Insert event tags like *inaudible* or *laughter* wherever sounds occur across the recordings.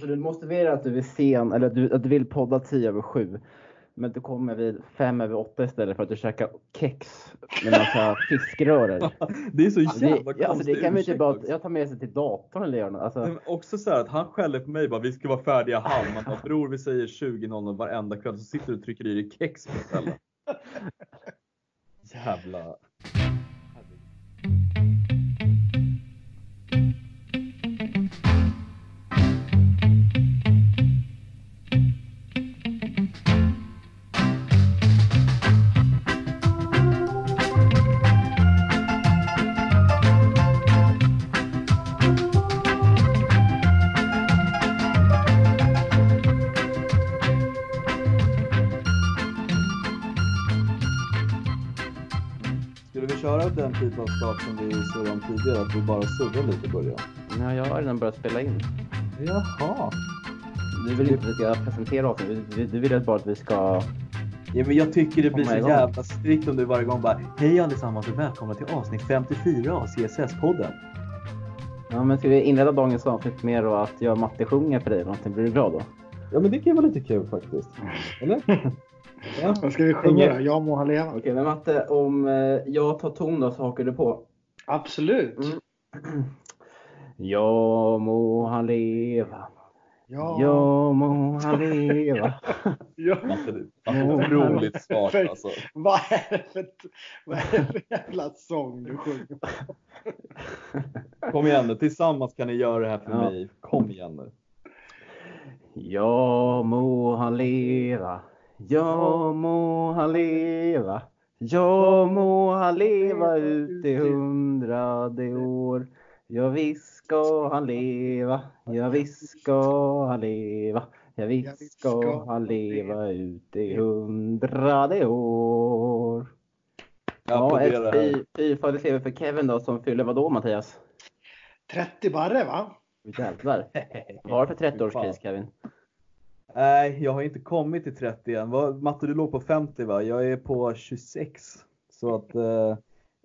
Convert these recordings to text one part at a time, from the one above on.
Så du motiverar att du är sen, eller att du, att du vill podda 10 över 7. Men du kommer vid 5 över 8 istället för att du käkar kex med massa *laughs* fiskröror. Det är så Alltså, jävla det, alltså, det kan vi inte bara, också. jag tar med sig till datorn eller gör något. Alltså, Men också så här att han skäller på mig bara, vi ska vara färdiga halv. Man bara, bror vi säger 20.00 varenda kväll så sitter du och trycker i dig kex på kvällen. *laughs* Jävla. Start som vi surrade om tidigare? Att vi bara surrar lite i början? ja, jag har redan börjat spela in. Jaha. Du vill inte att vi ska presentera oss, du, vill bara att vi ska... Ja, men jag tycker det blir så igång. jävla strikt om du varje gång bara Hej allesammans och välkomna till avsnitt 54 av CSS-podden. Ja, men ska vi inleda dagens avsnitt med då att jag Matte sjunger för dig eller någonting? Blir du glad då? Ja men det kan vara lite kul faktiskt. Eller? *laughs* ja. Ska vi sjunga? Jag må han leva. Okej, men Matte, om eh, jag tar ton då så hakar du på. Absolut. Mm. *clears throat* Ja må han leva, Ja. ja må han leva. ja. Otroligt För- alltså. Vad är det för, vad är det för jävla sång du sjunger? *laughs* Kom igen nu, tillsammans kan ni göra det här för Ja. mig. Kom igen nu. Ja må han leva, ja må han leva. Ja må han leva ut i hundrade år. Ja visst ska han leva, ja visst ska han leva. Ja visst ska han leva ut i hundrade år. Ja, ett fyrfaldigt lever för Kevin då som fyller vadå Mattias? 30 barre va? Jävlar. *laughs* Vad har du för 30-årskris Kevin? Nej, jag har inte kommit till 30 än. Matte, du låg på 50 va? Jag är på 26. Så att, eh,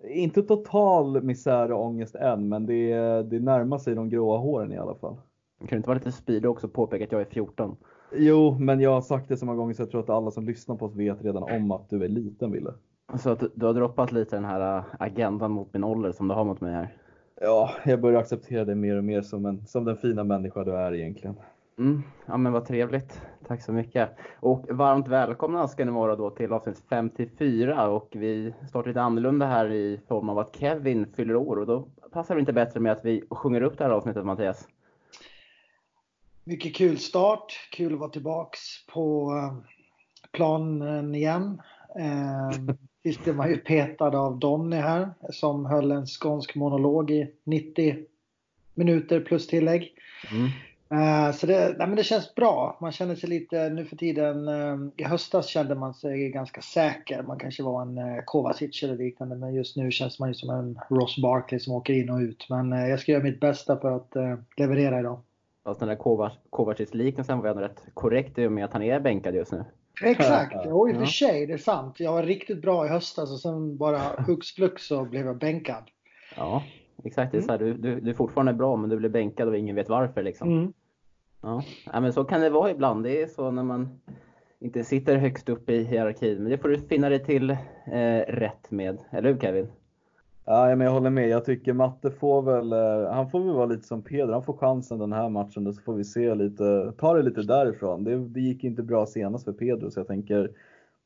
inte total misär och ångest än, men det, det närmar sig de gråa håren i alla fall. Kan du inte vara lite också och påpeka att jag är 14? Jo, men jag har sagt det så många gånger så jag tror att alla som lyssnar på oss vet redan om att du är liten, Wille. Så att du har droppat lite den här äh, agendan mot min ålder som du har mot mig här. Ja, jag börjar acceptera dig mer och mer som, en, som den fina människa du är egentligen. Mm, ja men vad trevligt. Tack så mycket. Och varmt välkomna ska ni vara då till avsnitt 54 och vi startar lite annorlunda här i form av att Kevin fyller år och då passar det inte bättre med att vi sjunger upp det här avsnittet Mattias. Mycket kul start. Kul att vara tillbaks på eh, planen igen. Eh, *laughs* Sist blev man ju petad av Donny här som höll en skånsk monolog i 90 minuter plus tillägg. Mm. Eh, Så det, nej men det känns bra. Man känner sig lite nu för tiden. eh, I höstas kände man sig ganska säker. Man kanske var en eh, Kovacic eller liknande. Men just nu känns man ju som en Ross Barkley som åker in och ut. Men jag ska göra mitt bästa för att leverera idag. Fast den där Kovac- Kovacic-liknelsen var ändå rätt korrekt i och med att han är bänkad just nu. Exakt, och i och för sig, det är sant. Jag var riktigt bra i höstas och sen bara hux flux så blev jag bänkad. Ja, exakt. Det är så här, du, du, du är fortfarande bra men du blir bänkad och ingen vet varför liksom. Mm. Ja. ja, men så kan det vara ibland. Det är så när man inte sitter högst upp i hierarkin. Men det får du finna dig till eh, rätt med. Eller hur Kevin? Ja, men jag håller med. Jag tycker Matte får väl, eh, han får väl vara lite som Peder. Han får chansen den här matchen då så får vi se lite, ta det lite därifrån. Det, det gick inte bra senast för Pedro så jag tänker,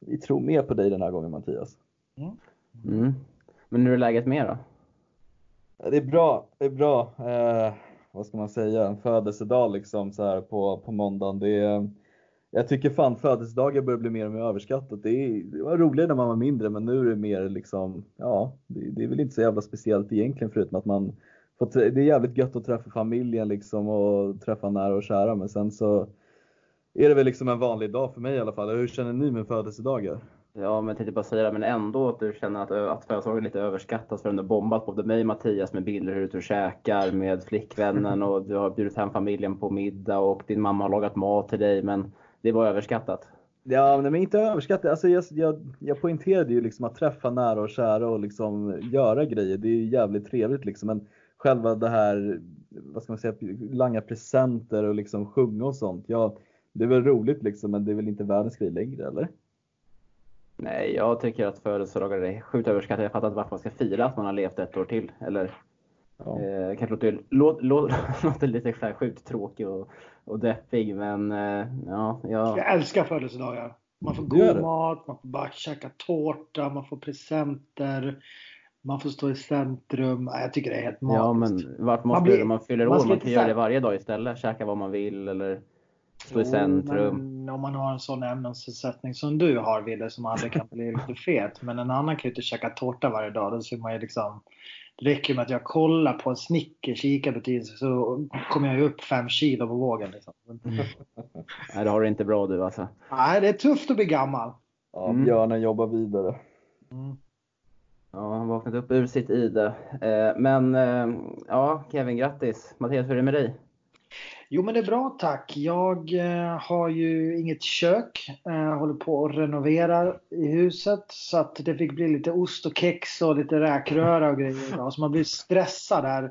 vi tror mer på dig den här gången Mattias. Mm. Men hur är läget med då? Det är bra, det är bra. Eh, vad ska man säga, en födelsedag liksom så här på, på måndagen. Det är, jag tycker fan födelsedagar börjar bli mer och mer överskattat. Det, är, det var roligare när man var mindre men nu är det mer liksom, ja, det, det är väl inte så jävla speciellt egentligen förutom att man får, det är jävligt gött att träffa familjen liksom och träffa nära och kära men sen så är det väl liksom en vanlig dag för mig i alla fall. Hur känner ni med födelsedagar? Ja, men jag tänkte bara säga det, men ändå att du känner att, att är lite överskattas för du har bombat både mig och Mattias med bilder hur du käkar med flickvännen *laughs* och du har bjudit hem familjen på middag och din mamma har lagat mat till dig, men det var överskattat. Ja, men inte överskattat. Alltså jag, jag, jag poängterade ju liksom att träffa nära och kära och liksom göra grejer. Det är ju jävligt trevligt liksom. Men själva det här vad ska man säga, langa presenter och liksom sjunga och sånt. Ja, det är väl roligt liksom, men det är väl inte världens grej längre, eller? Nej, jag tycker att födelsedagar är sjukt överskattat. Jag fattar inte varför man ska fira att man har levt ett år till. Eller Ja. eh, kanske låter, lå, lå, *laughs* låter lite så här sjukt tråkig och, och deppig, men eh, ja, jag, Jag älskar födelsedagar. Man får god mat, man får bara käka tårta, man får presenter, man får stå i centrum. Ja, Jag tycker det är helt ja magiskt. men vart Man måste blir- du när man fyller man år? Man inte kan göra det varje dag istället. Käka vad man vill eller i Jo, centrum. Men om man har en sån ämnesomsättning som du har Wille, som aldrig kan bli lite fet. Men en annan kan ju inte käka tårta varje dag. Då ser man ju liksom, det räcker med att jag kollar på en Snickers i ICA-butiken så kommer jag ju upp fem kilo på vågen. Liksom. *laughs* Nej, det har du inte bra du alltså. Nej, det är tufft att bli gammal. Ja, Mm. björnen jobbar vidare. Mm. Ja, han har vaknat upp ur sitt ide. Eh, men eh, ja, Kevin, grattis! Mattias, hur är det med dig? Jo men det är bra tack. Jag eh, har ju inget kök. Eh, håller på och renoverar i huset. Så att det fick bli lite ost och kex och lite räkröra och grejer idag. Så man blir stressad där.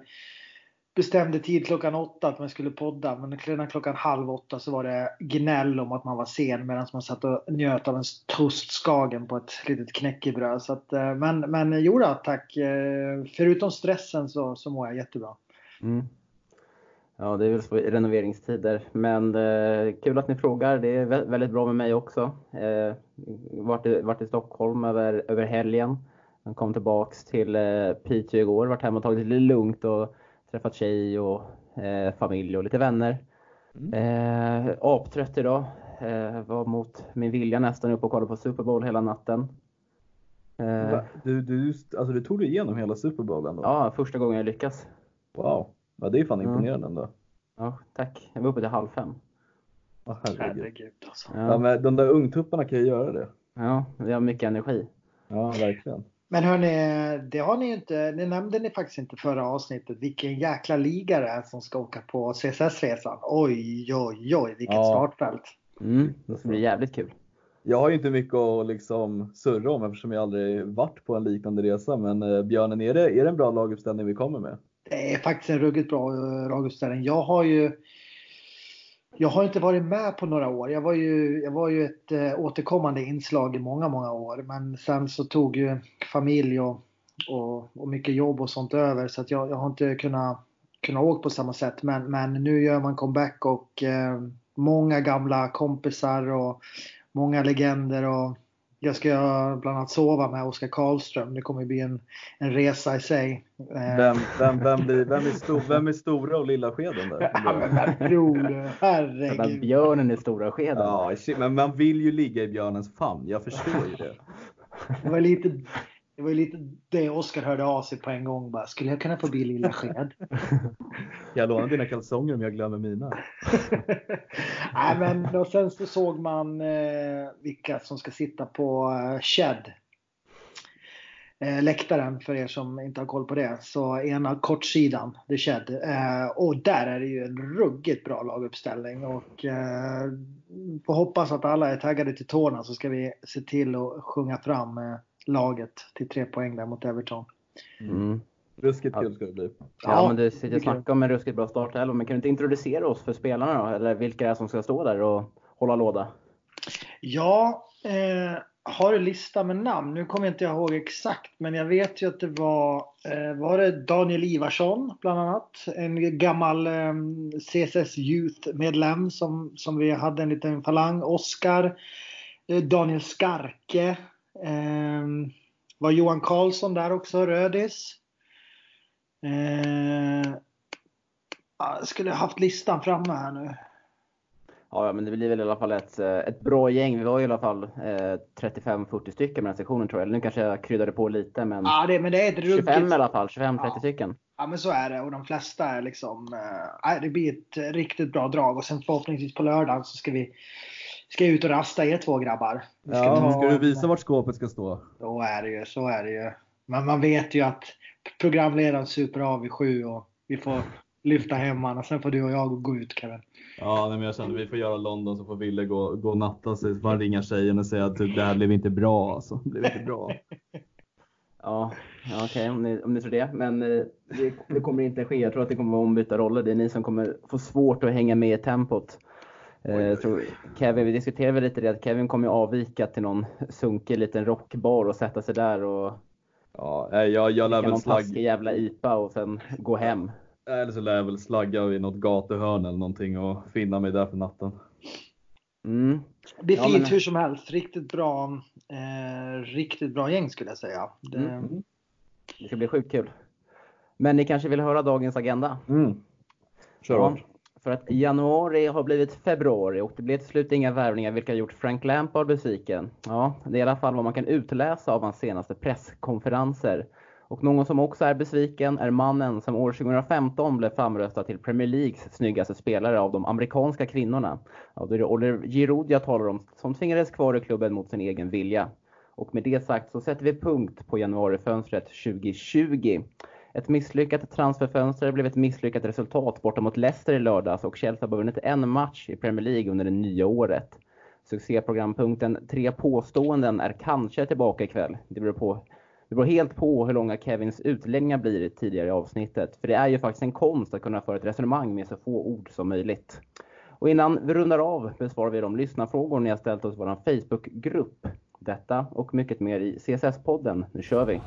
Bestämde tid klockan åtta att man skulle podda. Men redan klockan halv åtta så var det gnäll om att man var sen medan man satt och njöt av en toastskagen på ett litet knäckebröd. Så att, eh, men, men jo då, tack. Eh, förutom stressen så, så mår jag jättebra. Mm. Ja, det är väl så i renoveringstider. Men eh, kul att ni frågar. Det är vä- väldigt bra med mig också. Eh, varit, i, varit i Stockholm över, över helgen. Jag kom tillbaks till eh, Piteå igår. Varit hemma och tagit det lite lugnt och träffat tjej och eh, familj och lite vänner. Eh, aptrött idag. Eh, var mot min vilja nästan upp och kollade på Super Bowl hela natten. Eh? Du, du, alltså, du tog dig igenom hela Super Bowlen då? ja, första gången jag lyckas. Wow, ja, det är fan Mm. imponerande ändå. Ja, tack. Jag var uppe till halv fem. Oh, herregud. Herregud alltså. Ja, men de där ungtupparna kan ju göra det. Ja, vi har mycket energi. Ja, verkligen. Men hörni, det har ni ju inte, det nämnde ni faktiskt inte förra avsnittet, vilken jäkla liga det är som ska åka på CSS-resan. Oj, oj, oj, vilket Ja. startfält. Mm, det ska bli jävligt kul. Jag har ju inte mycket att liksom surra om eftersom jag aldrig varit på en liknande resa. Men eh, Björnen, är det, är det en bra laguppställning vi kommer med? Det är faktiskt en ruggigt bra eh, laguppställning. Jag har ju jag har inte varit med på några år. Jag var ju, jag var ju ett äh, återkommande inslag i många, många år. Men sen så tog ju familj och, och, och mycket jobb och sånt över. Så att jag, jag har inte kunnat, kunnat åka på samma sätt. Men, men nu gör man comeback och eh, många gamla kompisar och många legender. Och jag ska bland annat sova med Oskar Karlström. Det kommer bli en, en resa i sig. Eh, Vem, vem, vem, blir, vem, är stor, vem är stora och lilla skeden där? *laughs* Ja, men Herregud. björnen i stora skeden. Ja, men man vill ju ligga i björnens famn. Jag förstår ju det. Det var lite det, var lite det Oskar hörde av sig på en gång. Bara, Skulle jag kunna få bli lilla sked? *laughs* Jag låna dina kalsonger om jag glömmer mina? *laughs* Nej, men och sen så såg man eh, vilka som ska sitta på eh, Shed. Eh, läktaren för er som inte har koll på det. Så ena kortsidan, The Shed. Eh, och där är det ju en ruggigt bra laguppställning. Och eh, får hoppas att alla är taggade till tårna så ska vi se till att sjunga fram eh, laget till tre poäng där mot Everton. Mm. Ruskigt kul ska det bli. Ja, Ja, men du sitter och snackar om en ruskigt bra startelva. Men kan du inte introducera oss för spelarna då? Eller vilka det är som ska stå där och hålla låda? Ja, eh, har du lista med namn? Nu kommer jag inte ihåg exakt, men jag vet ju att det var, eh, var det Daniel Ivarsson bland annat. En gammal eh, CSS Youth-medlem som, som vi hade en liten falang. Oskar, eh, Daniel Skarke. Eh, var Johan Karlsson där också, Rödis? Eh, ja, jag skulle haft listan framme här nu. Ja, men det blir väl i alla fall ett, eh, ett bra gäng. Vi var i alla fall eh, 35-40 stycken med den sektionen tror jag. Eller nu kanske jag kryddade på lite, men Ja, det, men det är ett 25 ruggigt... i alla fall. 25-30 Ja. stycken. Ja men så är det och de flesta är liksom, eh, det blir ett riktigt bra drag och sen förhoppningsvis på lördag så ska vi ska ut och rasta er två grabbar. Vi ska Ja, ta- ska du visa vart skåpet ska stå? Så är det ju, så är det ju. Men man vet ju att programledaren super av vid sju och vi får lyfta hem han och sen får du och jag gå ut Kevin. Ja, nej, men jag kände vi får göra London så får Ville gå, gå och natta sig. Så får han ringa tjejen och säga att det här blev inte bra alltså. Det blev inte bra. *laughs* Ja, ja okej om, ni, om ni tror det. Men eh, det, det kommer inte ske. Jag tror att det kommer vara ombytta roller. Det är ni som kommer få svårt att hänga med i tempot. Eh, jag tror, Kevin, vi diskuterade lite det att Kevin kommer ju avvika till någon sunkig liten rockbar och sätta sig där och Ja, nej, jag, jag lär väl någon slagga. jävla IPA och sen gå hem. Eller så lär jag väl slagga vid något gatuhörn eller någonting och finna mig där för natten. Mm. Det blir Ja, fint men- hur som helst. Riktigt bra, eh, riktigt bra gäng skulle jag säga. Det, Mm. Det ska bli sjukt kul. Men ni kanske vill höra dagens agenda? Mm. Kör Ja för att januari har blivit februari och det blev till slut inga värvningar vilka har gjort Frank Lampard besviken. Ja, det är i alla fall vad man kan utläsa av hans senaste presskonferenser. Och någon som också är besviken är mannen som år 2015 blev framröstad till Premier Leagues snyggaste spelare av de amerikanska kvinnorna. Ja, då är det Oliver Giroud jag talar om, som tvingades kvar i klubben mot sin egen vilja. Och med det sagt så sätter vi punkt på januarifönstret 2020. Ett misslyckat transferfönster blev ett misslyckat resultat borta mot Leicester i lördags och Chelsea har vunnit en match i Premier League under det nya året. Succéprogrampunkten Tre påståenden är kanske tillbaka ikväll. Det beror, på, det beror helt på hur långa Kevins utläggningar blir tidigare i avsnittet. För det är ju faktiskt en konst att kunna föra ett resonemang med så få ord som möjligt. Och innan vi rundar av besvarar vi de lyssnarfrågor ni har ställt oss i vår Facebookgrupp. Detta och mycket mer i CSS-podden. Nu kör vi!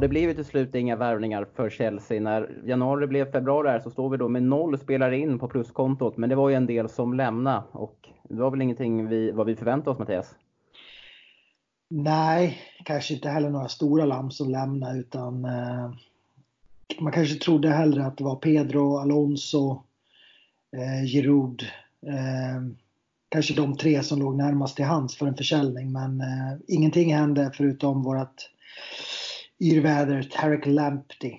Det blev ju till slut inga värvningar för Chelsea. När januari blev februari här så står vi då med noll spelare in på pluskontot. Men det var ju en del som lämnade och det var väl ingenting vi, vad vi förväntade oss Mattias? Nej, kanske inte heller några stora lamm som lämnade utan eh, man kanske trodde hellre att det var Pedro, Alonso, eh, Giroud. Eh, kanske de tre som låg närmast till hands för en försäljning men eh, ingenting hände förutom yrväder Tarek Lamptey.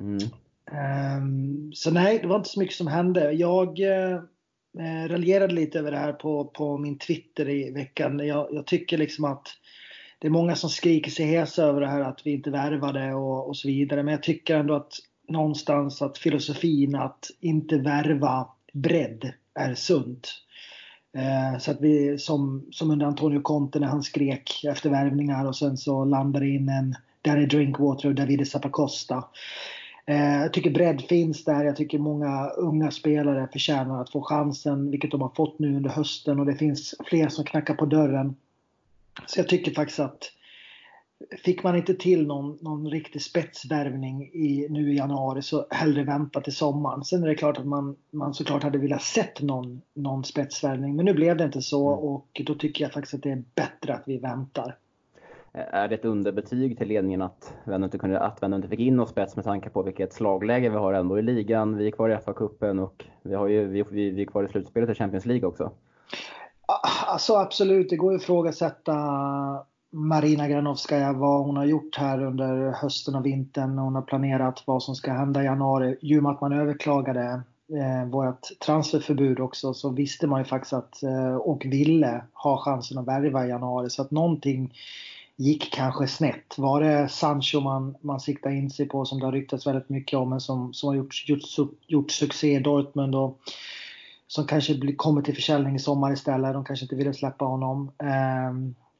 Mm. Ehm, så nej, det var inte så mycket som hände. Jag eh, eh, raljerade lite över det här på, på min Twitter i veckan. Jag, jag tycker liksom att det är många som skriker sig hesa över det här att vi inte värvade och, och så vidare. Men jag tycker ändå att någonstans att filosofin att inte värva bredd är sunt. Eh, så att vi som, som under Antonio Conte när han skrek efter värvningar och sen så landade in en Danny Drinkwater och Davide Zappacosta. Eh, jag tycker bredd finns där. Jag tycker många unga spelare förtjänar att få chansen, vilket de har fått nu under hösten och det finns fler som knackar på dörren. Så jag tycker faktiskt att fick man inte till någon, någon riktig spetsvärvning i, nu i januari så hellre vänta till sommaren. Sen är det klart att man, man såklart hade velat sett någon, någon spetsvärvning men nu blev det inte så och då tycker jag faktiskt att det är bättre att vi väntar. Är det ett underbetyg till ledningen att Vännö inte, kunde, att inte fick in oss spets med tanke på vilket slagläge vi har ändå i ligan? Vi är kvar i FA-cupen och vi, har ju, vi, vi, vi är kvar i slutspelet i Champions League också. Alltså absolut, det går ju att ifrågasätta Marina Granovskaja vad hon har gjort här under hösten och vintern. Hon har planerat vad som ska hända i januari. I och med att man överklagade eh, vårt transferförbud också så visste man ju faktiskt att eh, och ville ha chansen att värva i januari. Så att någonting gick kanske snett. Var det Sancho man, man siktade in sig på som det har ryktats väldigt mycket om men som, som har gjort, gjort, gjort succé i Dortmund och som kanske blir, kommer till försäljning i sommar istället. De kanske inte ville släppa honom. Eh,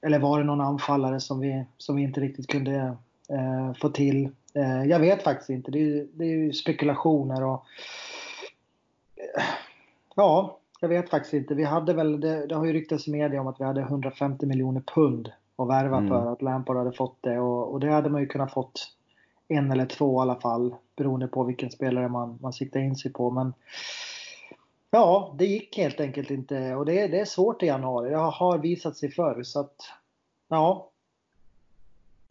eller var det någon anfallare som vi, som vi inte riktigt kunde eh, få till? Eh, jag vet faktiskt inte. Det är, det är ju spekulationer och eh, ja, jag vet faktiskt inte. Vi hade väl, det, det har ju ryktats i media om att vi hade 150 miljoner pund att värva Mm. för att Lampard hade fått det och, och det hade man ju kunnat fått en eller två i alla fall beroende på vilken spelare man, man siktar in sig på. Men Ja, det gick helt enkelt inte och det, det är svårt i januari. Det har visat sig förr så att ja.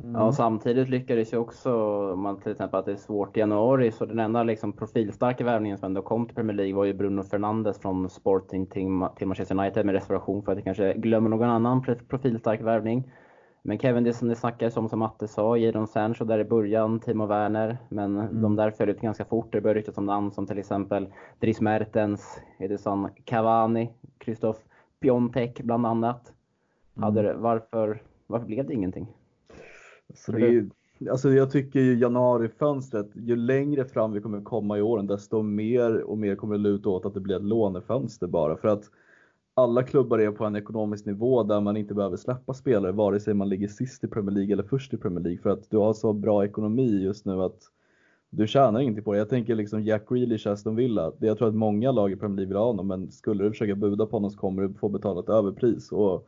Ja, och samtidigt lyckades ju också, om man till exempel att det är svårt i januari, så den enda liksom profilstarka värvningen som ändå kom till Premier League var ju Bruno Fernandes från Sporting till, Manchester United med reservation för att jag kanske glömmer någon annan profilstark värvning. Men Kevin, det som det snackades om som Matte sa, Jadon Sancho där i början, Timo Werner, men de där föll ut ganska fort. Det började ryktas om namn som till exempel Dries Mertens, Edison Cavani, Christoph Piontek bland annat. Hade det, varför, varför blev det ingenting? Så det, är, ju- alltså jag tycker ju januarifönstret, ju längre fram vi kommer komma i åren, desto mer och mer kommer det luta åt att det blir ett lånefönster bara. För att alla klubbar är på en ekonomisk nivå där man inte behöver släppa spelare, vare sig man ligger sist i Premier League eller först i Premier League. För att du har så bra ekonomi just nu att du tjänar ingenting på det. Jag tänker liksom Jack Grealish, Aston Villa. Jag tror att många lag i Premier League vill ha honom, men skulle du försöka buda på honom så kommer du få betala ett överpris. Och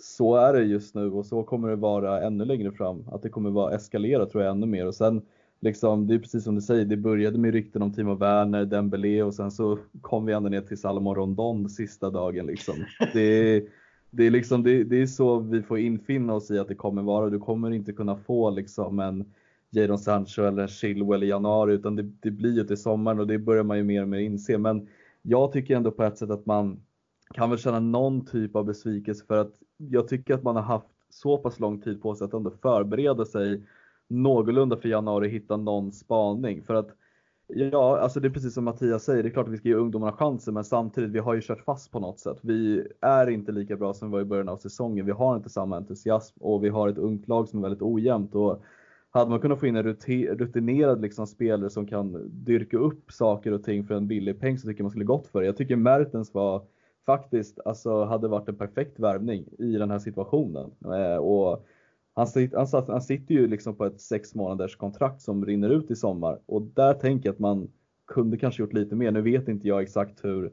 så är det just nu och så kommer det vara ännu längre fram. Att det kommer vara eskalera tror jag ännu mer. Och sen liksom, det är precis som du säger, det började med rykten om Timo Werner, Dembélé och sen så kom vi ända ner till Salomon Rondon sista dagen liksom. Det är, det är liksom, det, det, är så vi får infinna oss i att det kommer vara. Du kommer inte kunna få liksom en Jadon Sancho eller en Chilwell i januari utan det, det blir ju till sommaren och det börjar man ju mer och mer inse. Men jag tycker ändå på ett sätt att man kan väl känna någon typ av besvikelse för att jag tycker att man har haft så pass lång tid på sig att ändå förbereda sig någorlunda för januari hitta någon spaning. För att ja, alltså det är precis som Mattias säger, det är klart att vi ska ge ungdomarna chansen men samtidigt, vi har ju kört fast på något sätt. Vi är inte lika bra som vi var i början av säsongen. Vi har inte samma entusiasm och vi har ett ungt lag som är väldigt ojämnt. Och hade man kunnat få in en rutinerad liksom spelare som kan dyrka upp saker och ting för en billig peng så tycker jag man skulle gått för det. Jag tycker Mertens var faktiskt, alltså hade varit en perfekt värvning i den här situationen. Eh, och han, sitter, han, han sitter ju liksom på ett sex månaders kontrakt som rinner ut i sommar och där tänker jag att man kunde kanske gjort lite mer. Nu vet inte jag exakt hur,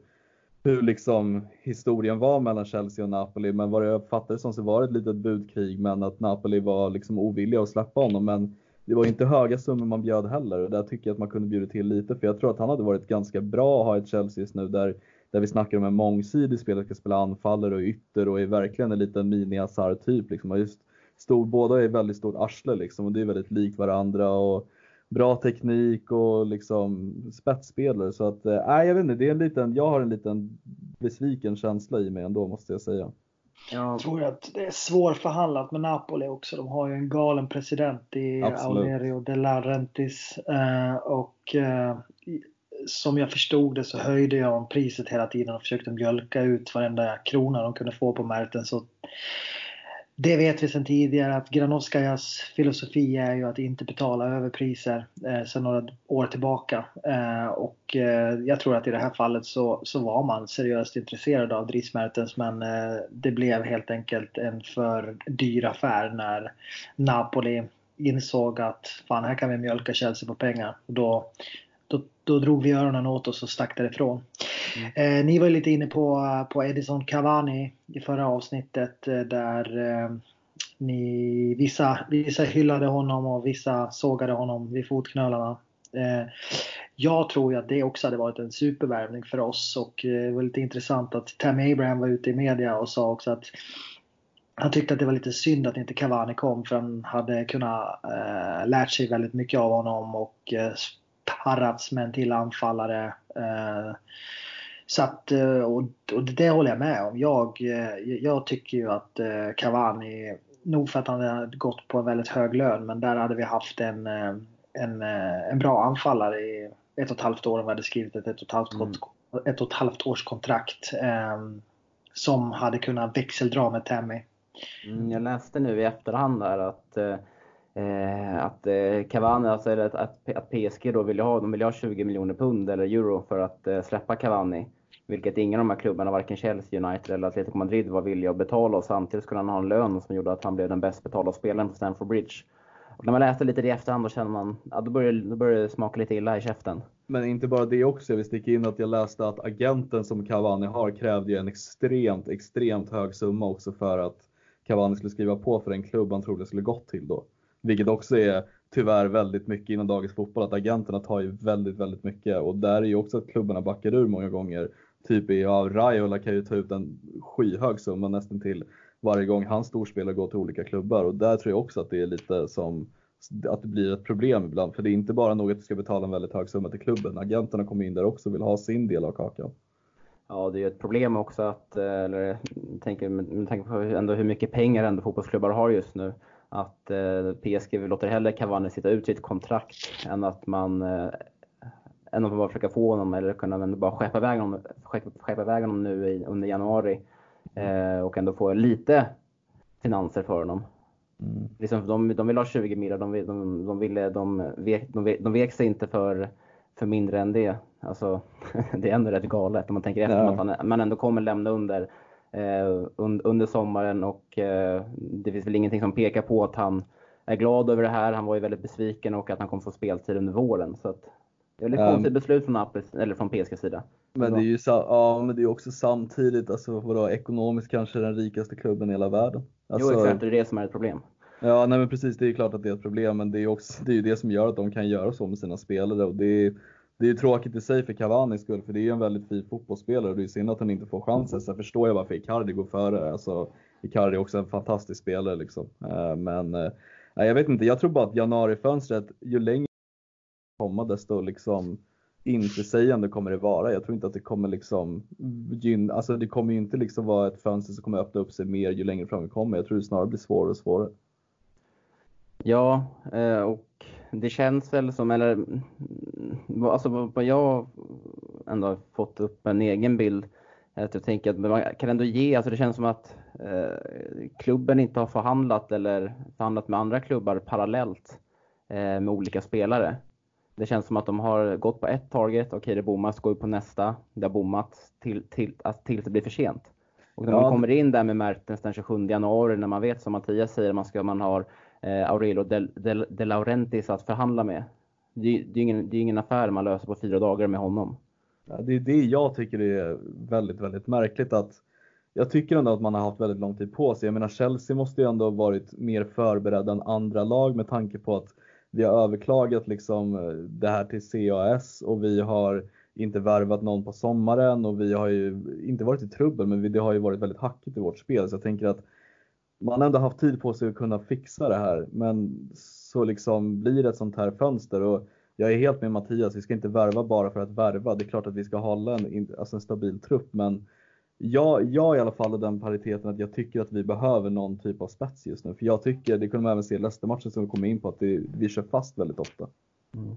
hur liksom historien var mellan Chelsea och Napoli, men vad jag fattade som så var det ett litet budkrig, men att Napoli var liksom ovilliga att släppa honom. Men det var inte höga summor man bjöd heller och där tycker jag att man kunde bjuda till lite, för jag tror att han hade varit ganska bra att ha ett Chelsea just nu där där vi snackar om en mångsidig spelare som ska spela anfallare och ytter och är verkligen en liten mini typ liksom. Just stor, båda är väldigt stort arsle liksom och det är väldigt likt varandra och bra teknik och liksom spetsspelare så att, eh, nej äh, jag vet inte, det är en liten, jag har en liten besviken känsla i mig ändå måste jag säga. Jag tror att det är svårförhandlat med Napoli också. De har ju en galen president i Absolut. Aulerio de Laurentiis. Eh, och eh, som jag förstod det så höjde jag priset hela tiden och försökte mjölka ut varenda krona de kunde få på Merten. Så det vet vi sedan tidigare att Granoskajas filosofi är ju att inte betala överpriser eh, sedan några år tillbaka. Eh, och eh, jag tror att i det här fallet så, så var man seriöst intresserad av Dries Mertens men eh, det blev helt enkelt en för dyr affär när Napoli insåg att fan här kan vi mjölka Chelsea på pengar. Då då, då drog vi öronen åt oss och stack därifrån. Mm. Eh, ni var lite inne på, på Edison Cavani i förra avsnittet eh, där eh, ni, vissa, vissa hyllade honom och vissa sågade honom vid fotknölarna. Eh, jag tror ju att det också hade varit en supervärvning för oss och eh, det var lite intressant att Tammy Abraham var ute i media och sa också att han tyckte att det var lite synd att inte Cavani kom för han hade kunnat eh, lärt sig väldigt mycket av honom och eh, parats med en till anfallare. Eh, så att, eh, och, det håller jag med om. Jag, eh, jag tycker ju att Cavani, nog för att han hade gått på en väldigt hög lön, men där hade vi haft en, en, en bra anfallare i ett och ett halvt år. Vi hade skrivit ett ett och ett halvt, mm. ett och ett halvt års kontrakt. Eh, som hade kunnat växeldra med Tammy. Mm, jag läste nu i efterhand där att eh, att eh, Cavani, alltså att, att, att, PSG då vill ha, de vill ha 20 miljoner pund eller euro för att eh, släppa Cavani. Vilket ingen av de här klubbarna, varken Chelsea, United eller Atletico Madrid var villiga att betala och samtidigt skulle han ha en lön som gjorde att han blev den bäst betalda spelaren på Stamford Bridge. Och när man läste lite det i efterhand då känner man, ja då börjar, då börjar det smaka lite illa i käften. Men inte bara det också, jag vill sticka in att jag läste att agenten som Cavani har krävde ju en extremt, extremt hög summa också för att Cavani skulle skriva på för en klubb han trodde skulle gått till då. Vilket också är tyvärr väldigt mycket inom dagens fotboll, att agenterna tar ju väldigt, väldigt mycket och där är ju också att klubbarna backar ur många gånger. Typ ja, Raiola kan ju ta ut en skyhög summa nästan till varje gång hans storspelare går till olika klubbar och där tror jag också att det är lite som att det blir ett problem ibland. För det är inte bara nog att du ska betala en väldigt hög summa till klubben. Agenterna kommer in där också och vill ha sin del av kakan. Ja, det är ju ett problem också att, eh, eller tänker, med tanke på ändå hur mycket pengar ändå fotbollsklubbar har just nu att eh, PSG låter hellre Cavani sitta ut sitt kontrakt än att man eh, än att man bara försöka få honom eller kunna bara skeppa iväg honom, skeppa iväg honom nu i, under januari eh, och ändå få lite finanser för honom. Mm. Liksom, de, de vill ha 20 mil de, de, de, ville, de, vek, de, de vek sig inte för, för mindre än det. Alltså, *laughs* det är ändå rätt galet om man tänker efter ja. att man ändå kommer lämna under, under sommaren och eh, det finns väl ingenting som pekar på att han är glad över det här. Han var ju väldigt besviken och att han kommer få speltid under våren. Så att, det är ett um, konstigt beslut från, Apples, eller från PSKs sida. Men det är ju ja, men det är också samtidigt, alltså vadå, ekonomiskt kanske den rikaste klubben i hela världen. Alltså, jo exakt, det är det som är ett problem. Ja, nej men precis, det är klart att det är ett problem, men det är också det, är det som gör att de kan göra så med sina spelare och det är, det är tråkigt i sig för Cavanis skull, för det är ju en väldigt fin fotbollsspelare och det är synd att han inte får chansen. Sen förstår jag varför Icardi går före. Alltså, Icardi är också en fantastisk spelare liksom. Eh, men eh, jag vet inte, jag tror bara att januarifönstret, ju längre det kommer, desto liksom intetsägande kommer det vara. Jag tror inte att det kommer liksom gynna, alltså det kommer ju inte liksom vara ett fönster som kommer öppna upp sig mer ju längre fram vi kommer. Jag tror det snarare blir svårare och svårare. Ja, eh, och det känns väl som, eller mm, alltså vad jag ändå har fått upp en egen bild, att jag tänker att man kan ändå ge, alltså det känns som att eh, klubben inte har förhandlat eller förhandlat med andra klubbar parallellt eh, med olika spelare. Det känns som att de har gått på ett target, okej det bommas, går på nästa, det har bommat till, till, alltså, tills det blir för sent. Och när ja. man kommer in där med Mertens den 27 januari, när man vet som Mattias säger, man, ska, man har Eh, Aurelio De, De, De Laurentiis att förhandla med. Det, det, är ingen, det är ingen affär man löser på fyra dagar med honom. Ja, det är det jag tycker är väldigt, väldigt märkligt att jag tycker ändå att man har haft väldigt lång tid på sig. Jag menar Chelsea måste ju ändå ha varit mer förberedda än andra lag med tanke på att vi har överklagat liksom eh, det här till CAS och vi har inte värvat någon på sommaren och vi har ju inte varit i trubbel men det har ju varit väldigt hackigt i vårt spel så jag tänker att man har ändå haft tid på sig att kunna fixa det här men så liksom blir det ett sånt här fönster och jag är helt med Mattias, vi ska inte värva bara för att värva. Det är klart att vi ska hålla en, alltså en stabil trupp men jag, jag i alla fall är den pariteten att jag tycker att vi behöver någon typ av spets just nu. För jag tycker, det kunde man även se i Leicester-matchen som vi kom in på, att det, vi kör fast väldigt ofta. Mm.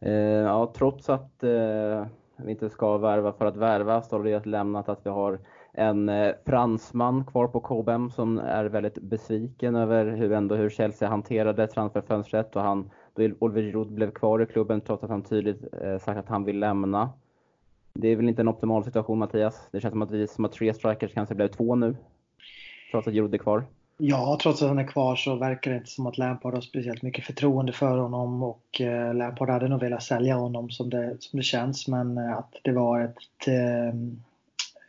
Eh, ja, trots att eh, vi inte ska värva för att värva så har det lämnat att vi har en eh, fransman kvar på KBM som är väldigt besviken över hur, ändå, hur Chelsea hanterade transferfönstret och han, då Oliver Giroud blev kvar i klubben trots att han tydligt eh, sagt att han vill lämna. Det är väl inte en optimal situation Mattias? Det känns som att vi som har tre strikers kanske blev två nu. Trots att Giroud är kvar. Ja, trots att han är kvar så verkar det inte som att Lampard har speciellt mycket förtroende för honom och eh, Lampard hade nog velat sälja honom som det, som det känns men eh, att det var ett eh,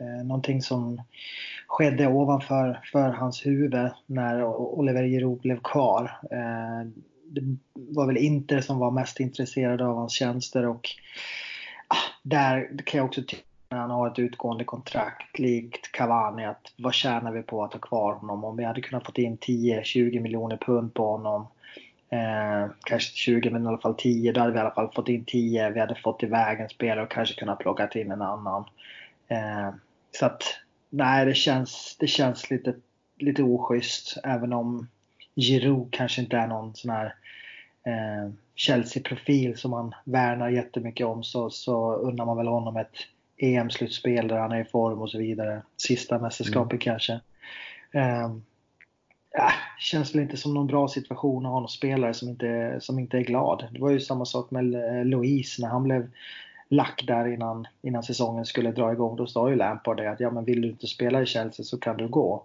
eh, någonting som skedde ovanför för hans huvud när Oliver Giroud blev kvar. Eh, det var väl Inter som var mest intresserade av hans tjänster och ah, där kan jag också tycka när han har ett utgående kontrakt likt Cavani att vad tjänar vi på att ha kvar honom? Om vi hade kunnat få in 10-20 miljoner pund på honom eh, kanske 20 men i alla fall 10. Då hade vi i alla fall fått in 10. Vi hade fått iväg en spelare och kanske kunnat plocka in en annan. Eh, så att nej, det känns, det känns lite, lite oschysst även om Giroud kanske inte är någon sån här eh, Chelsea-profil som man värnar jättemycket om så, så undrar man väl honom ett EM-slutspel där han är i form och så vidare. Sista mästerskapet mm. kanske. Eh, ja, känns väl inte som någon bra situation att ha någon spelare som inte, som inte är glad. Det var ju samma sak med eh, Louise när han blev lack där innan, innan säsongen skulle dra igång. Då sa ju Lampard det att ja, men vill du inte spela i Chelsea så kan du gå.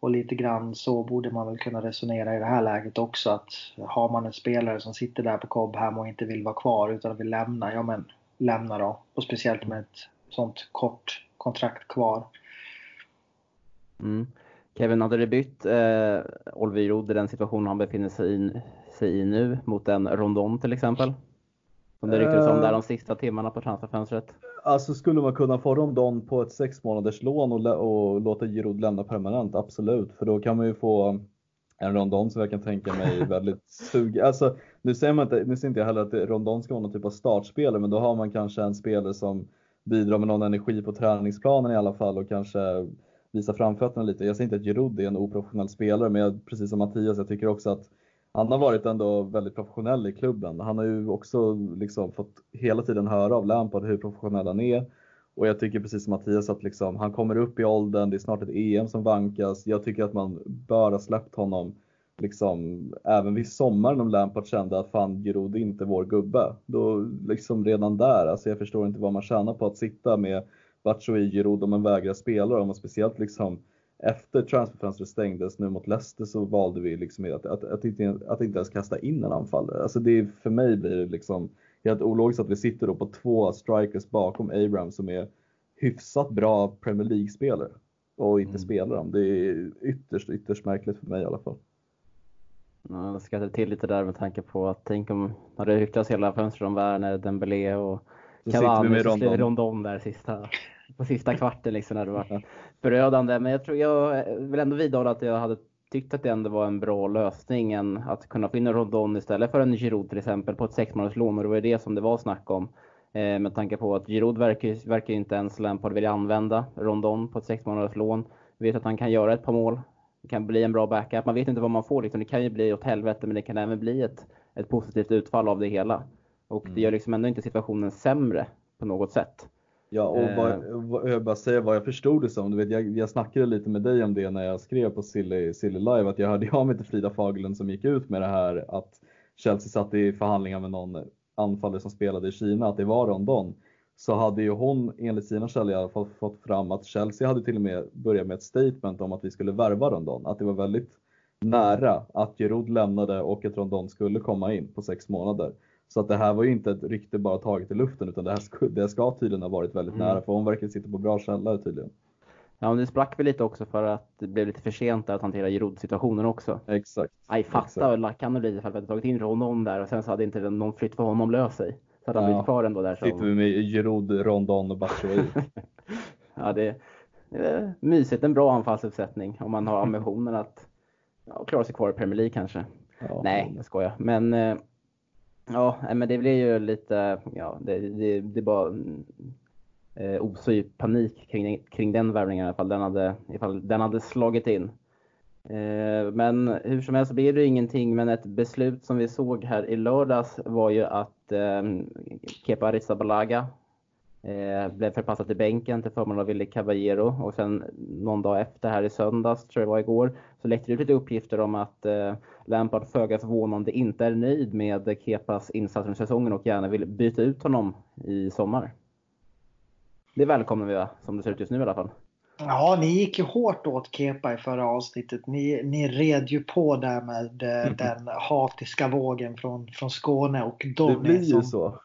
Och lite grann så borde man väl kunna resonera i det här läget också att har man en spelare som sitter där på Cobham och inte vill vara kvar utan vill lämna, ja men lämna då. Och speciellt med ett sånt kort kontrakt kvar. Mm. Kevin, hade det bytt eh, Oliver Giroud i den situationen han befinner sig i, sig i nu mot en Rondon till exempel? Som det ryktades om där de sista timmarna på transferfönstret. Alltså skulle man kunna få Rondon på ett sex månaders lån och, och låta Giroud lämna permanent? Absolut, för då kan man ju få en Rondon som jag kan tänka mig *laughs* väldigt sug. Alltså, nu säger man inte, nu säger inte jag heller att Rondon ska vara någon typ av startspelare, men då har man kanske en spelare som bidrar med någon energi på träningsplanen i alla fall och kanske visar framfötterna lite. Jag säger inte att Giroud är en oprofessionell spelare, men jag, precis som Mattias, jag tycker också att han har varit ändå väldigt professionell i klubben. Han har ju också liksom fått hela tiden höra av Lampard hur professionell han är. Och jag tycker precis som Mattias att liksom, han kommer upp i åldern, det är snart ett EM som vankas. Jag tycker att man bör ha släppt honom liksom, även vid sommaren om Lampard kände att fan Giroud är inte vår gubbe. Då liksom redan där, alltså jag förstår inte vad man tjänar på att sitta med Batshuayi, Giroud om man vägrar spela och speciellt liksom efter transferfönstret stängdes nu mot Leicester så valde vi liksom att, att, att, inte, att inte ens kasta in en anfallare. Alltså det, för mig blir det liksom helt ologiskt att vi sitter då på två strikers bakom Abraham som är hyfsat bra Premier League-spelare och inte mm. spelar dem. Det är ytterst, ytterst märkligt för mig i alla fall. Ja, jag skrattade till lite där med tanke på att tänk om hade det ryktats hela fönstret om Werner, Dembélé och Cavani så skulle Rondon där sista, på sista kvarten liksom när det var förödande. Men jag tror jag vill ändå vidhålla att jag hade tyckt att det ändå var en bra lösning än att kunna få in en Rondon istället för en Giroud till exempel på ett sexmånaderslån och det var det som det var snack om. Eh, med tanke på att Giroud verkar, verkar inte ens Lampard vilja använda Rondon på ett sexmånaderslån. Vet att han kan göra ett par mål. Det kan bli en bra backup. Man vet inte vad man får liksom. Det kan ju bli åt helvete men det kan även bli ett, ett positivt utfall av det hela. Och mm. det gör liksom ändå inte situationen sämre på något sätt. Ja, och vad, eh. vad, jag bara säga vad jag förstod det som. Du vet, jag, jag snackade lite med dig om det när jag skrev på Silly, Silly Live, att jag hörde av mig till Frida Fagerlund som gick ut med det här att Chelsea satt i förhandlingar med någon anfallare som spelade i Kina, att det var Rondon. Så hade ju hon enligt sina källor i alla fall fått fram att Chelsea hade till och med börjat med ett statement om att vi skulle värva Rondon. Att det var väldigt nära att Giroud lämnade och att Rondon skulle komma in på sex månader. Så att det här var ju inte ett rykte bara taget i luften utan det, här ska, det ska tydligen ha varit väldigt mm. nära för hon verkar sitta på bra källare tydligen. Ja, men det sprack väl lite också för att det blev lite för sent att hantera Giroud-situationen också. Exakt. Aj, fatta hur lack han hade blivit ifall vi hade tagit in honom där och sen så hade inte någon flytt för honom löst sig. Så hade han blivit kvar ändå där. Sitter vi med Giroud, Rondon och Batshuayi. *laughs* ja, det, det är mysigt. En bra anfallsuppsättning om man har ambitionen att ja, klara sig kvar i Premier League kanske. Ja. Nej, jag skojar. Men eh, Ja, men det blir ju lite, ja, det, det, det bara eh, osy ju panik kring, kring den värvningen i alla fall. Den hade, ifall den hade slagit in. Eh, men hur som helst blir det ingenting, men ett beslut som vi såg här i lördags var ju att eh, Kepa Arrizabalaga Eh, blev förpassad till bänken till förmån av Willy Caballero och sen någon dag efter här i söndags, tror jag det var igår, så läckte det ut lite uppgifter om att eh, Lampard föga förvånande inte är nöjd med Kepas insatser under säsongen och gärna vill byta ut honom i sommar. Det välkomnar vi va, som det ser ut just nu i alla fall. Ja, ni gick ju hårt åt Kepa i förra avsnittet. Ni, ni red ju på där med mm. *laughs* den hatiska vågen från, från Skåne och de Det blir ju som, så.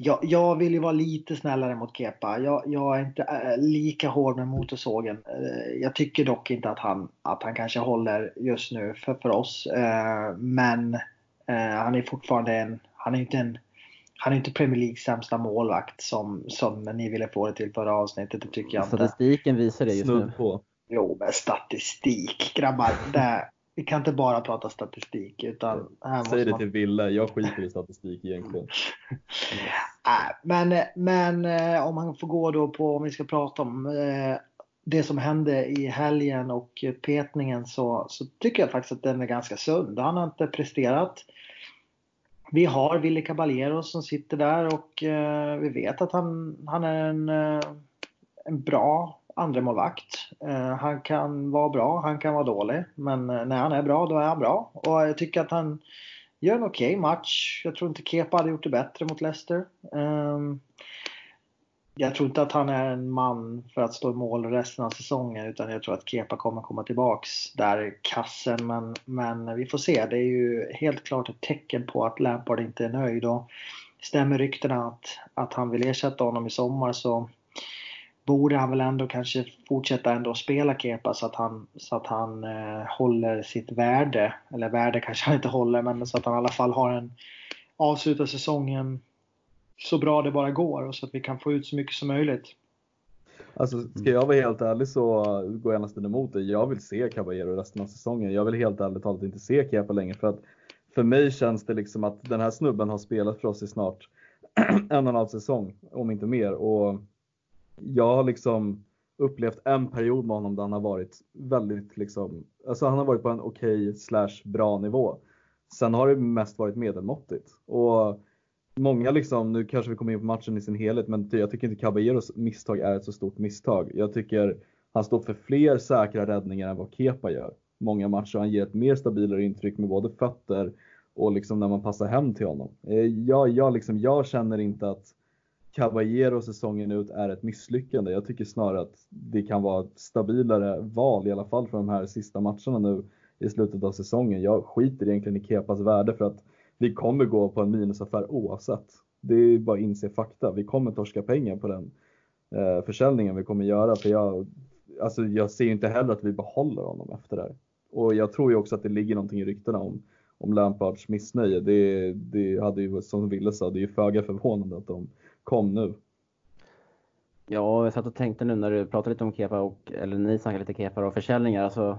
Jag, jag vill ju vara lite snällare mot Kepa. Jag, jag är inte äh, lika hård med motorsågen. Äh, jag tycker dock inte att han, att han kanske håller just nu för, för oss. Äh, men han är fortfarande en, han är inte en han är inte Premier Leagues sämsta målvakt som, som ni ville få det till förra avsnittet. Det tycker jag inte. Statistiken visar det just Snudd nu. På. Jo, men statistik grabbar. Det, vi kan inte bara prata statistik. Utan Säg det man... till Ville, jag skiter i statistik egentligen. *laughs* men, men eh, om man får gå då på, om vi ska prata om eh, det som hände i helgen och petningen så, så tycker jag faktiskt att den är ganska sund. Han har inte presterat. Vi har Willy Caballero som sitter där och eh, vi vet att han, han är en, en bra andremålvakt. Eh, han kan vara bra, han kan vara dålig. Men eh, när han är bra, då är han bra. Och jag tycker att han gör en okej okay match. Jag tror inte Kepa hade gjort det bättre mot Leicester. Ehm, jag tror inte att han är en man för att stå i mål resten av säsongen utan jag tror att Kepa kommer komma tillbaks där i kassen. Men, men vi får se. Det är ju helt klart ett tecken på att Lampard inte är nöjd. Och stämmer ryktena att, att han vill ersätta honom i sommar så borde han väl ändå kanske fortsätta ändå spela Kepa så att han, så att han eh, håller sitt värde. Eller värde kanske han inte håller men så att han i alla fall har en avslutar säsongen så bra det bara går och så att vi kan få ut så mycket som möjligt. Alltså ska jag vara helt ärlig så går jag nästan emot det. Jag vill se Caballero resten av säsongen. Jag vill helt ärligt talat inte se Kepa längre för att för mig känns det liksom att den här snubben har spelat för oss i snart *clears throat* en och en halv säsong, om inte mer. Och jag har liksom upplevt en period med honom där han har varit väldigt liksom, alltså han har varit på en okej okay slash bra nivå. Sen har det mest varit medelmåttigt. Och många liksom, nu kanske vi kommer in på matchen i sin helhet, men jag tycker inte Caballeros misstag är ett så stort misstag. Jag tycker han står för fler säkra räddningar än vad Kepa gör. många matcher. Han ger ett mer stabilare intryck med både fötter och liksom när man passar hem till honom. Eh, jag, jag, liksom, jag känner inte att Caballero säsongen ut är ett misslyckande. Jag tycker snarare att det kan vara ett stabilare val i alla fall för de här sista matcherna nu i slutet av säsongen. Jag skiter egentligen i Kepas värde för att vi kommer gå på en minusaffär oavsett. Det är bara att inse fakta. Vi kommer torska pengar på den eh, försäljningen vi kommer göra. För jag, alltså jag ser inte heller att vi behåller honom efter det här. Och jag tror ju också att det ligger någonting i ryktena om, om Lampards missnöje. Det, det hade ju, som Wille sa, det är ju föga förvånande att de kom nu. Ja, jag satt och tänkte nu när du pratade lite om Kepa och, eller ni snackade lite Kepa och försäljningar. Alltså,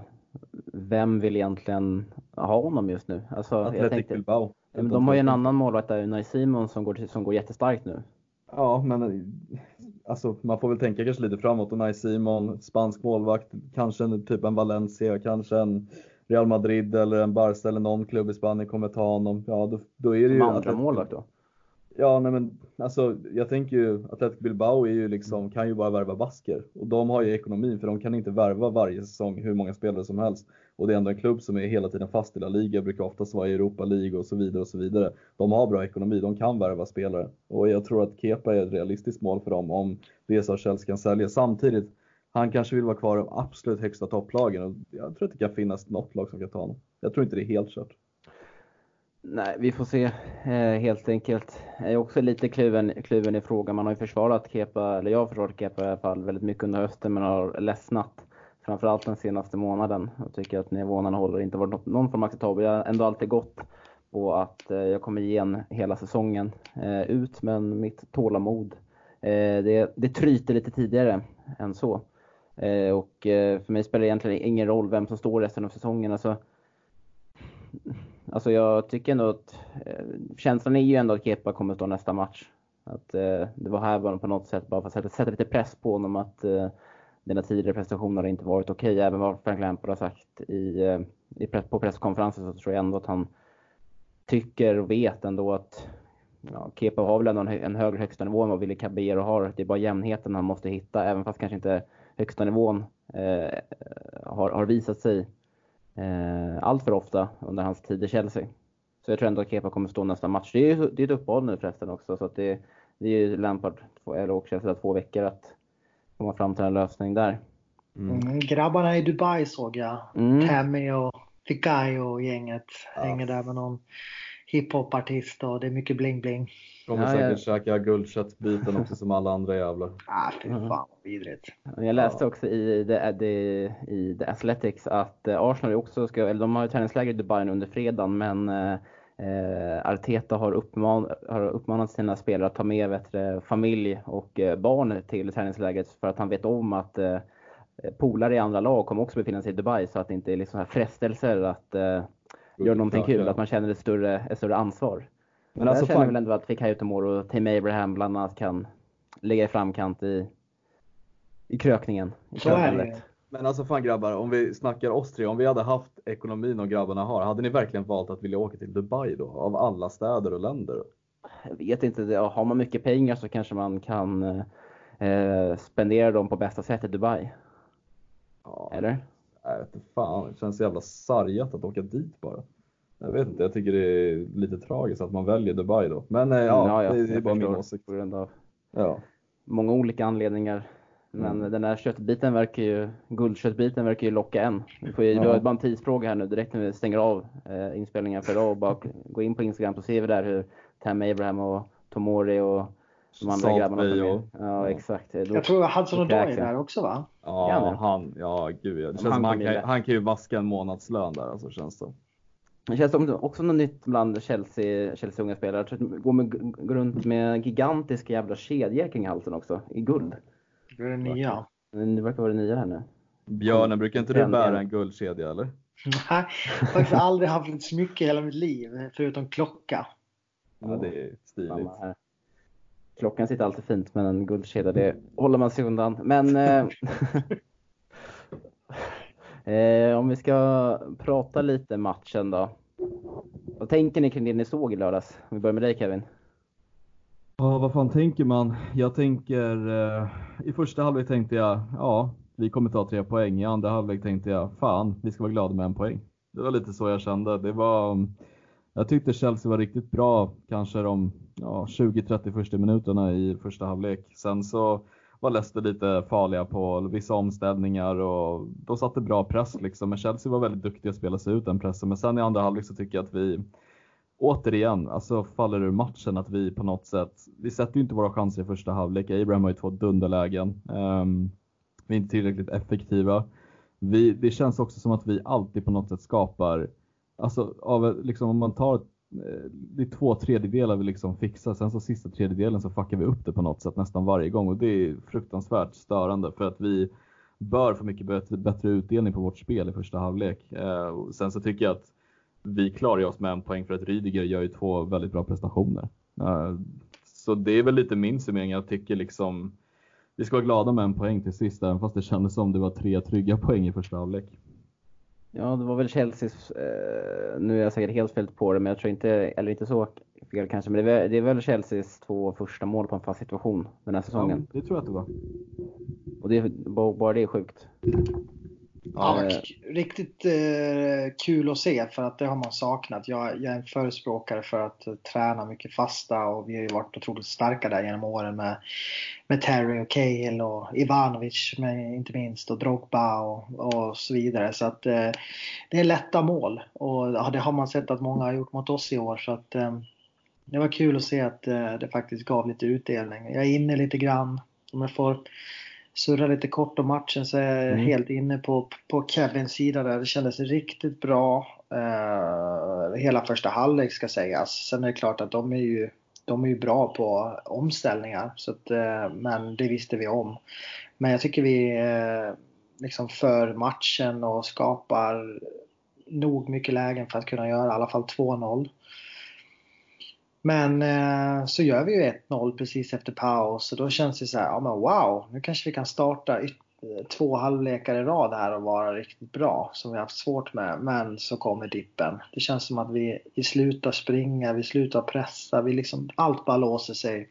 vem vill egentligen ha honom just nu? Alltså, Atletic jag tänkte, Bilbao. men de har ju en annan målvakt där, Unai Simon, som går, som går jättestarkt nu. Ja, men alltså, man får väl tänka kanske lite framåt. Unai Simon, spansk målvakt, kanske en, typ en Valencia, kanske en Real Madrid eller en Barca eller någon klubb i Spanien kommer ta honom. Ja, då, då är det Som ju andra målvakt då. Ja, nej men alltså jag tänker ju Athletic Bilbao är ju liksom, kan ju bara värva basker och de har ju ekonomin för de kan inte värva varje säsong hur många spelare som helst. Och det är ändå en klubb som är hela tiden fast i La Liga, brukar oftast vara i Europa League och så vidare och så vidare. De har bra ekonomi, de kan värva spelare och jag tror att Kepa är ett realistiskt mål för dem om det är så att Chelsea kan sälja. Samtidigt, han kanske vill vara kvar i de absolut högsta topplagen och jag tror att det kan finnas något lag som kan ta honom. Jag tror inte det är helt kört. Nej, vi får se eh, helt enkelt. Jag är också lite kluven, kluven i frågan. Man har ju försvarat Kepa, eller jag har försvarat Kepa i alla fall, väldigt mycket under hösten men har ledsnat. Framförallt den senaste månaden Jag tycker att nivån han håller inte varit någon form av acceptabel. Jag har ändå alltid gått på att eh, jag kommer ge hela säsongen eh, ut men mitt tålamod eh, det, det tryter lite tidigare än så. Eh, och eh, för mig spelar det egentligen ingen roll vem som står resten av säsongen. Alltså, Alltså jag tycker ändå att eh, känslan är ju ändå att Kepa kommer att stå nästa match. Att eh, det var här var på något sätt bara för att sätta, sätta lite press på honom att eh, dina tidigare prestationer har inte varit okej. Även vad Frank Lampard har sagt i, eh, i press, på presskonferensen så tror jag ändå att han tycker och vet ändå att ja, Kepa har väl ändå en, en högre högsta nivå än vad Willy Caballero har. Det är bara jämnheten han måste hitta, även fast kanske inte högsta nivån eh, har, har visat sig eh, allt för ofta under hans tid i Chelsea. Så jag tror ändå att Kepa kommer stå nästa match. Det är ju det är ett uppehåll nu förresten också, så att det, det är ju Lampard eller och Chelsea två veckor att komma fram till en lösning där. Mm, grabbarna i Dubai såg jag. Mm. Tammy och Fikai och gänget Ja. hänger där med någon hiphopartist och det är mycket bling-bling. Kommer Ja, säkert ja. käka guldköttbiten också som alla andra jävlar. Ah, fy fan vad vidrigt. Jag läste också i The, the, i The Athletics att eh, Arsenal också ska, eller de har ju träningsläger i Dubai under fredagen, men eh, eh, Arteta har, uppman, har uppmanat sina spelare att ta med vet, familj och eh, barn till träningslägret för att han vet om att eh, polare i andra lag kommer också befinna sig i Dubai så att det inte är liksom här frestelser att eh, göra någonting kul, att man känner ett större, ett större ansvar. Men alltså, där känner jag fan, väl ändå att Fikayo Tomoro och Tim Abraham bland annat kan ligga i framkant i, i krökningen. I Så är det men alltså fan grabbar, om vi snackar oss tre, om vi hade haft ekonomin och grabbarna har, hade ni verkligen valt att vilja åka till Dubai då? Av alla städer och länder? Jag vet inte, har man mycket pengar så kanske man kan eh, spendera dem på bästa sätt i Dubai. Ja, Eller? jag vet inte fan, det känns så jävla sargat att åka dit bara. Jag vet inte, jag tycker det är lite tragiskt att man väljer Dubai då. Men eh, ja, det, det är bara min åsikt. På grund av Ja. många olika anledningar. Men Mm. den där köttbiten verkar ju, guldköttbiten verkar ju locka en. Vi får ju, Ja. Vi har bara en tidsfråga här nu direkt när vi stänger av eh, inspelningen för idag och bara gå in på Instagram så ser vi där hur Tam Abraham och Tomori och de andra Salt grabbarna som är. och- Ja, ja. exakt. Då- Jag tror Hudson Odoi är där också va? Ja, Ja, han, ja gud ja. Det känns han som han kan, han kan ju vaska en månadslön där alltså känns det. Det känns som också något nytt bland Chelsea, Chelsea unga spelare. Jag går, med, går runt med gigantiska jävla kedjor kring halsen också, i guld. Det är det nya. Det verkar vara det nya här nu. Björnen, brukar inte du bära en guldkedja eller? Nej, jag har faktiskt aldrig haft ett smycke i hela mitt liv förutom klocka. Ja, det är stiligt. Klockan sitter alltid fint men en guldkedja det håller man sig undan. Men eh, *laughs* *laughs* eh, om vi ska prata lite matchen då. Vad tänker ni kring det ni såg i lördags? Om vi börjar med dig Kevin. Ja, vad fan tänker man? Jag tänker, eh, i första halvlek tänkte jag, ja, vi kommer ta tre poäng. I andra halvlek tänkte jag, fan, vi ska vara glada med en poäng. Det var lite så jag kände. Det var, mm, jag tyckte Chelsea var riktigt bra, kanske de ja, 20-30 första minuterna i första halvlek. Sen så var Leicester lite farliga på vissa omställningar och de satte bra press liksom. Men Chelsea var väldigt duktiga att spela sig ut den pressen. Men sen i andra halvlek så tycker jag att vi återigen, alltså faller ur matchen att vi på något sätt, vi sätter ju inte våra chanser i första halvlek. Abraham har ju två dunderlägen. Um, vi är inte tillräckligt effektiva. Vi, det känns också som att vi alltid på något sätt skapar, alltså av, liksom om man tar Eh, det är två tredjedelar vi liksom fixar, sen så sista tredjedelen så fuckar vi upp det på något sätt nästan varje gång och det är fruktansvärt störande för att vi bör få mycket bättre, utdelning på vårt spel i första halvlek. Eh, sen så tycker jag att vi klarar oss med en poäng för att Rydiger gör ju två väldigt bra prestationer. Eh, så det är väl lite min summering. Jag tycker liksom vi ska vara glada med en poäng till sist, även fast det kändes som det var tre trygga poäng i första halvlek. Ja, det var väl Chelseas, eh, nu är jag säkert helt fel på det, men jag tror inte, eller inte så fel kanske, men det är, det är väl Chelseas två första mål på en fast situation den här säsongen. Ja, det tror jag att det var. Och det, bara det är sjukt. Ja, eh, riktigt eh, kul att se för att det har man saknat. Jag, jag är en förespråkare för att uh, träna mycket fasta och vi har ju varit otroligt starka där genom åren med, med Terry och Cahill och Ivanovic med, inte minst och Drogba och, och så vidare. Så att eh, det är lätta mål och ja, det har man sett att många har gjort mot oss i år. Så att eh, det var kul att se att eh, det faktiskt gav lite utdelning. Jag är inne lite grann. Om jag får surra lite kort om matchen så är jag mm. helt inne på, på Kevins sida där. Det kändes riktigt bra. Uh, hela första halvlek ska sägas. Sen är det klart att de är ju, de är ju bra på omställningar. Så att, uh, men det visste vi om. Men jag tycker vi uh, liksom för matchen och skapar nog mycket lägen för att kunna göra i alla fall 2-0. Men eh, så gör vi ju 1-0 precis efter paus och då känns det så här, ja men wow, nu kanske vi kan starta eh, två halvlekar i rad här och vara riktigt bra som vi haft svårt med. Men så kommer dippen. Det känns som att vi, vi slutar springa, vi slutar pressa, vi liksom, allt bara låser sig.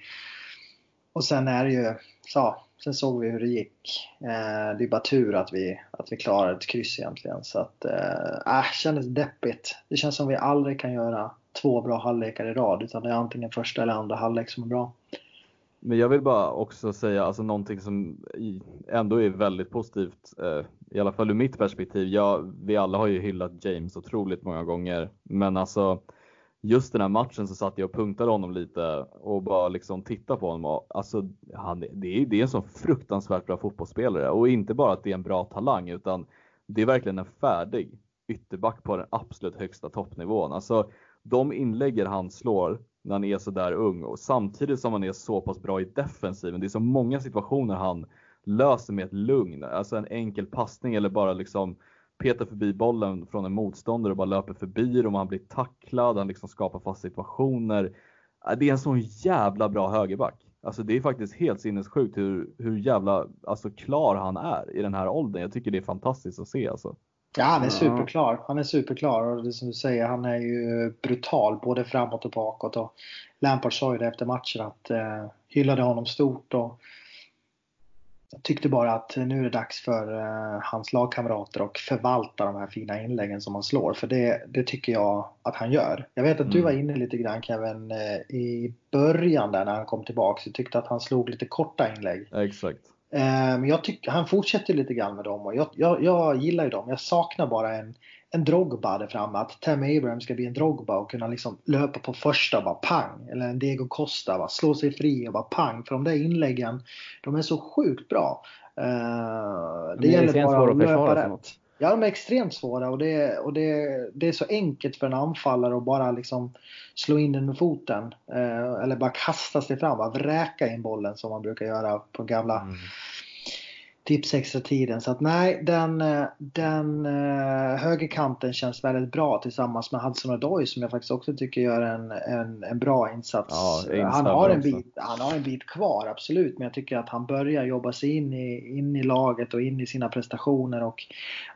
Och sen är det ju, så, sen såg vi hur det gick. Eh, det är bara tur att vi, att vi klarade ett kryss egentligen. Så att, eh, äh, kändes deppigt. Det känns som vi aldrig kan göra två bra halvlekar i rad utan det är antingen första eller andra halvlek som är bra. Men jag vill bara också säga alltså någonting som ändå är väldigt positivt, eh, i alla fall ur mitt perspektiv. Jag, vi alla har ju hyllat James otroligt många gånger, men alltså just den här matchen så satt jag och punktade honom lite och bara liksom tittade på honom. Och, alltså, han, det, är, det är en så fruktansvärt bra fotbollsspelare och inte bara att det är en bra talang utan det är verkligen en färdig ytterback på den absolut högsta toppnivån. Alltså, de inlägger han slår när han är så där ung och samtidigt som han är så pass bra i defensiven. Det är så många situationer han löser med ett lugn, alltså en enkel passning eller bara liksom petar förbi bollen från en motståndare och bara löper förbi dem. Han blir tacklad, han liksom skapar fast situationer. Det är en sån jävla bra högerback. Alltså det är faktiskt helt sinnessjukt hur, hur jävla alltså, klar han är i den här åldern. Jag tycker det är fantastiskt att se alltså. Ja, han är superklar. Han är superklar och det som du säger, han är ju brutal både framåt och bakåt. Och Lampard sa ju det efter matchen att eh, hyllade honom stort och tyckte bara att nu är det dags för eh, hans lagkamrater att förvalta de här fina inläggen som han slår. För det, det tycker jag att han gör. Jag vet att mm. du var inne lite grann Kevin eh, i början där när han kom tillbaka. Du tyckte att han slog lite korta inlägg. Ja, exakt. Men jag tycker, han fortsätter lite grann med dem och jag, jag, jag gillar ju dem. Jag saknar bara en, en Drogba där framme. Att Tammy Abraham ska bli en Drogba och kunna liksom löpa på första och bara pang. Eller en Diego Costa, va? slå sig fri och bara pang. För de där inläggen, de är så sjukt bra. Uh, det, det gäller bara att löpa rätt. Ja, de är extremt svåra och, det, och det, det är så enkelt för en anfallare att bara liksom slå in den med foten. Eh, eller bara kasta sig fram, bara vräka in bollen som man brukar göra på gamla mm tips extra tiden. Så att nej, den, eh, den uh, högerkanten känns väldigt bra tillsammans med Hudson Odoi som jag faktiskt också tycker gör en, en, en bra insats. Ja, han, har en bit, han har en bit kvar, absolut. Men jag tycker att han börjar jobba sig in i, in i laget och in i sina prestationer. Och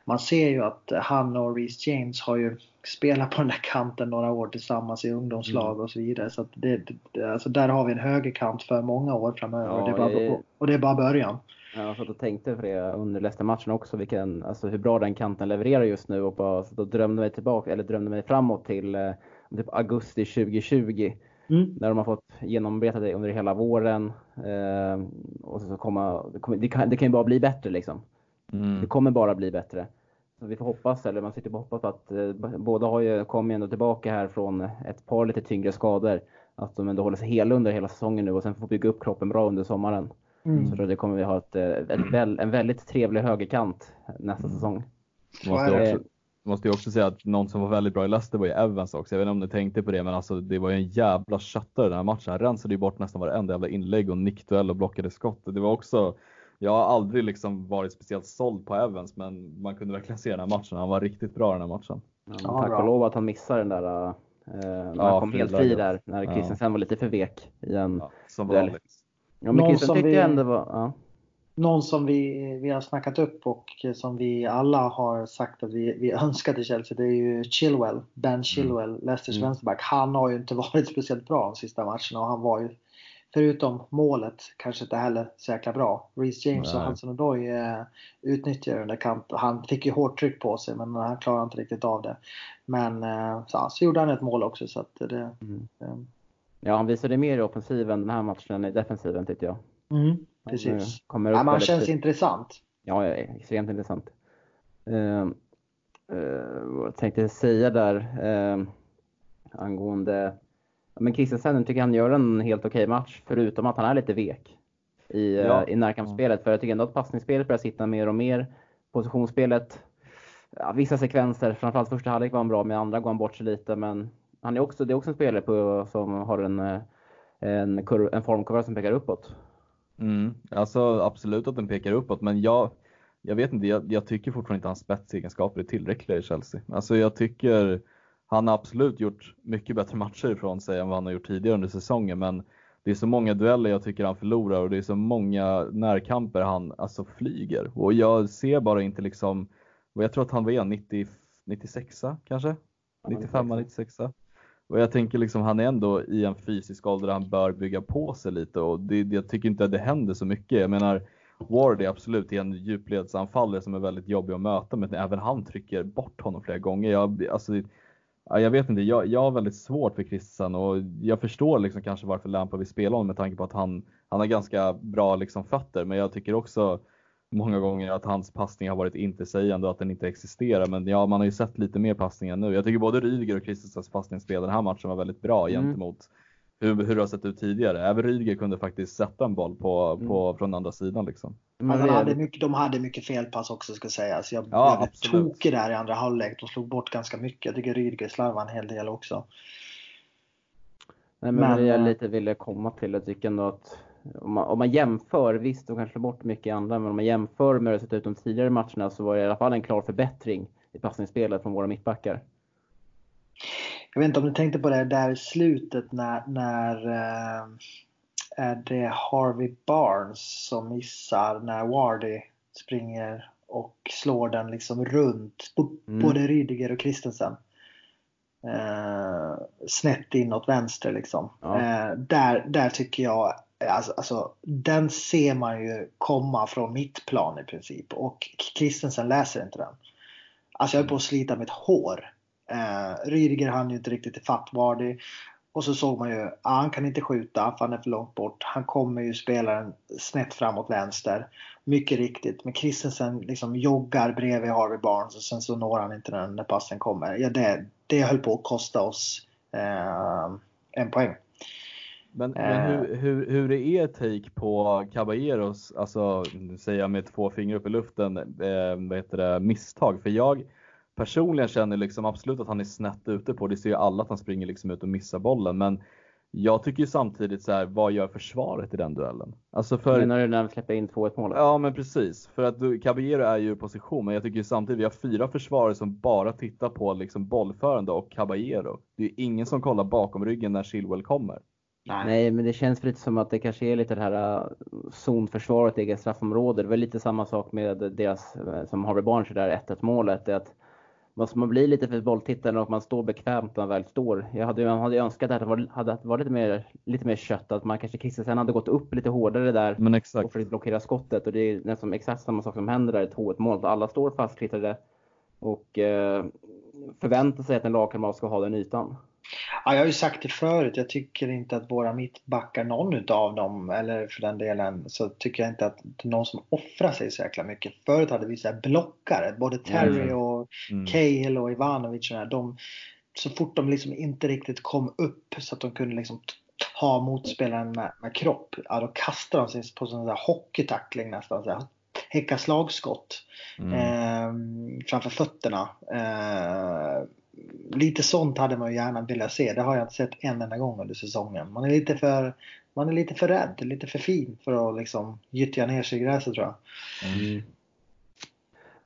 man ser ju att han och Reece James har ju spelat på den där kanten några år tillsammans i ungdomslag mm. och så vidare. Så det, det, alltså där har vi en högerkant för många år framöver. Ja, det bara, och det är bara början. Jag satt och tänkte för det under Leicester-matchen också, vilken, alltså hur bra den kanten levererar just nu och bara, så då drömde mig tillbaka, eller drömde mig framåt till eh, typ augusti 2020. Mm. När de har fått genombeta det under hela våren. Eh, och så komma, det, kan, det kan ju bara bli bättre liksom. Mm. Det kommer bara bli bättre. Så vi får hoppas, eller man sitter och hoppas på att eh, båda har ju, kommer ju ändå tillbaka här från ett par lite tyngre skador. Att de ändå håller sig hela under hela säsongen nu och sen får bygga upp kroppen bra under sommaren. Mm. Så tror det kommer vi ha ett, eh, ett, väl, en väldigt trevlig högerkant nästa säsong. Måste jag också, måste jag också säga att någon som var väldigt bra i Leicester var ju Evans också. Jag vet inte om ni tänkte på det, men alltså det var ju en jävla köttare den här matchen. Han rensade ju bort nästan varenda jävla inlägg och nickduell och blockade skott. Det var också, jag har aldrig liksom varit speciellt såld på Evans, men man kunde verkligen se den här matchen. Han var riktigt bra den här matchen. Ja, Ja, tack bra. och lov att han missar den där, eh, när Ja, han kom helt fri där, när Ja. Christensen var lite för vek i en Ja, som Duell. vanligt. Ja, men Någon som vi- ändå var, ja. Någon som vi, vi har snackat upp och som vi alla har sagt att vi, vi önskar till Chelsea det är ju Chilwell. Ben Chilwell, Leicesters Mm. vänsterback. Han har ju inte *laughs* varit speciellt bra de sista matcherna och han var ju förutom målet kanske inte heller så jäkla bra. Reece James och Nej. Hudson Odoi eh, utnyttjar den där kanten. Han fick ju hårt tryck på sig men han klarade inte riktigt av det. Men eh, så, så gjorde han ett mål också så att det... Mm. eh, Ja, han visade mer i offensiven den här matchen än i defensiven tyckte jag. mm, Han, eh, precis. Kommer Ja, han känns tidigt. intressant. Ja, extremt intressant. Uh, vad jag tänkte jag säga där uh, angående men Christensen tycker han gör en helt okej match förutom att han är lite vek i, eh, Ja. i närkampsspelet. För jag tycker ändå att passningsspelet börjar sitta mer och mer. Positionsspelet, ja, vissa sekvenser, framförallt första halvlek var han bra, men andra går han bort sig lite. Men han är också, det är också en spelare på, som har en, en, kurv, en formkurva som pekar uppåt. Mm, alltså absolut att den pekar uppåt, men jag, jag vet inte, jag, jag tycker fortfarande inte hans spetsegenskaper är tillräckliga i Chelsea. Alltså jag tycker han har absolut gjort mycket bättre matcher ifrån sig än vad han har gjort tidigare under säsongen, men det är så många dueller jag tycker han förlorar och det är så många närkamper han alltså flyger och jag ser bara inte liksom, och jag tror att han var 90, 96 kanske? 95, 96 och jag tänker liksom han är ändå i en fysisk ålder där han bör bygga på sig lite och det, jag tycker inte att det händer så mycket. Jag menar Ward är absolut en djupledsanfallare som är väldigt jobbig att möta men även han trycker bort honom flera gånger. Jag, alltså, jag vet inte, jag, jag har väldigt svårt för Christensen och jag förstår liksom kanske varför Lampard vill spela honom med tanke på att han, han har ganska bra liksom fötter men jag tycker också många gånger att hans passning har varit intetsägande och att den inte existerar. Men ja, man har ju sett lite mer passningar nu. Jag tycker både Rydiger och Christensens passningsspel den här matchen var väldigt bra Mm. gentemot hur, hur det har sett ut tidigare. Även Rydiger kunde faktiskt sätta en boll på, på, från andra sidan liksom. Men de, hade mycket, de hade mycket felpass också ska sägas. Jag Ja, blev absolut. tokig där i andra halvlek. De slog bort ganska mycket. Jag tycker Rydiger slarvade en hel del också. Nej, men, Men, det jag eh, lite ville komma till, jag tycker ändå att om man, om man jämför, visst de kanske bort mycket i andra, men om man jämför med hur det sett ut de tidigare matcherna så var det i alla fall en klar förbättring i passningsspelet från våra mittbackar. Jag vet inte om du tänkte på det där i slutet när, när eh, är det Harvey Barnes som missar när Wardy springer och slår den liksom runt Mm. både Rydiger och Christensen. Eh, snett inåt vänster liksom. Ja. Eh, där, där tycker jag, alltså, alltså den ser man ju komma från mitt plan i princip och Christensen läser inte den. Alltså jag höll på att slita mitt hår. Eh, Rydiger hann ju inte riktigt ifatt Vardy. Och så såg man ju, ah, han kan inte skjuta för han är för långt bort. Han kommer ju spela den snett framåt vänster. Mycket riktigt. Men Christensen liksom joggar bredvid Harvey Barnes och sen så når han inte den när passen kommer. Ja, det, det höll på att kosta oss eh, en poäng. Men, Eh. men hur, hur, hur är er take på Caballeros, alltså nu säger jag med två fingrar upp i luften, eh, vad heter det, misstag? För jag personligen känner liksom absolut att han är snett ute på, det ser ju alla att han springer liksom ut och missar bollen, men jag tycker ju samtidigt så här, vad gör försvaret i den duellen? Alltså för... Menar du när de släpper in 2-1 målet? Ja men precis, för att Caballero är ju i position men jag tycker ju samtidigt vi har fyra försvarare som bara tittar på liksom bollförande och Caballero. Det är ju ingen som kollar bakom ryggen när Chilwell kommer. Nej, men det känns lite som att det kanske är lite det här äh, zonförsvaret i eget straffområde. Det var lite samma sak med deras, äh, som Harvey Barnes där 1-1 målet. Det att man bli lite för bolltittare och man står bekvämt när man väl står. Jag hade, man hade önskat att det var, hade varit lite mer, lite mer kött, att man kanske Christensen hade gått upp lite hårdare där Men exakt. och försökt blockera skottet. Och det är nästan exakt samma sak som händer där i 2-1 mål. Alla står fastklistrade och eh, förväntar sig att en lagkamrat ska ha den ytan. Ja, jag har ju sagt det förut, jag tycker inte att våra mittbackar, någon utav dem, eller för den delen, så tycker jag inte att det är någon som offrar sig så jäkla mycket. Förut hade vi så här blockare, både Terry Mm. och Mm. Cahill och Ivanovic och de här, de, så fort de liksom inte riktigt kom upp så att de kunde liksom t- ha motspelaren med, med kropp, ja då kastade de sig på sån där hockeytackling nästan. Så här, häcka slagskott Mm. eh, framför fötterna. Eh, lite sånt hade man ju gärna velat se. Det har jag inte sett en enda gång under säsongen. Man är lite för, man är lite för rädd, lite för fin för att liksom gyttja ner sig i gräset tror jag. Mm.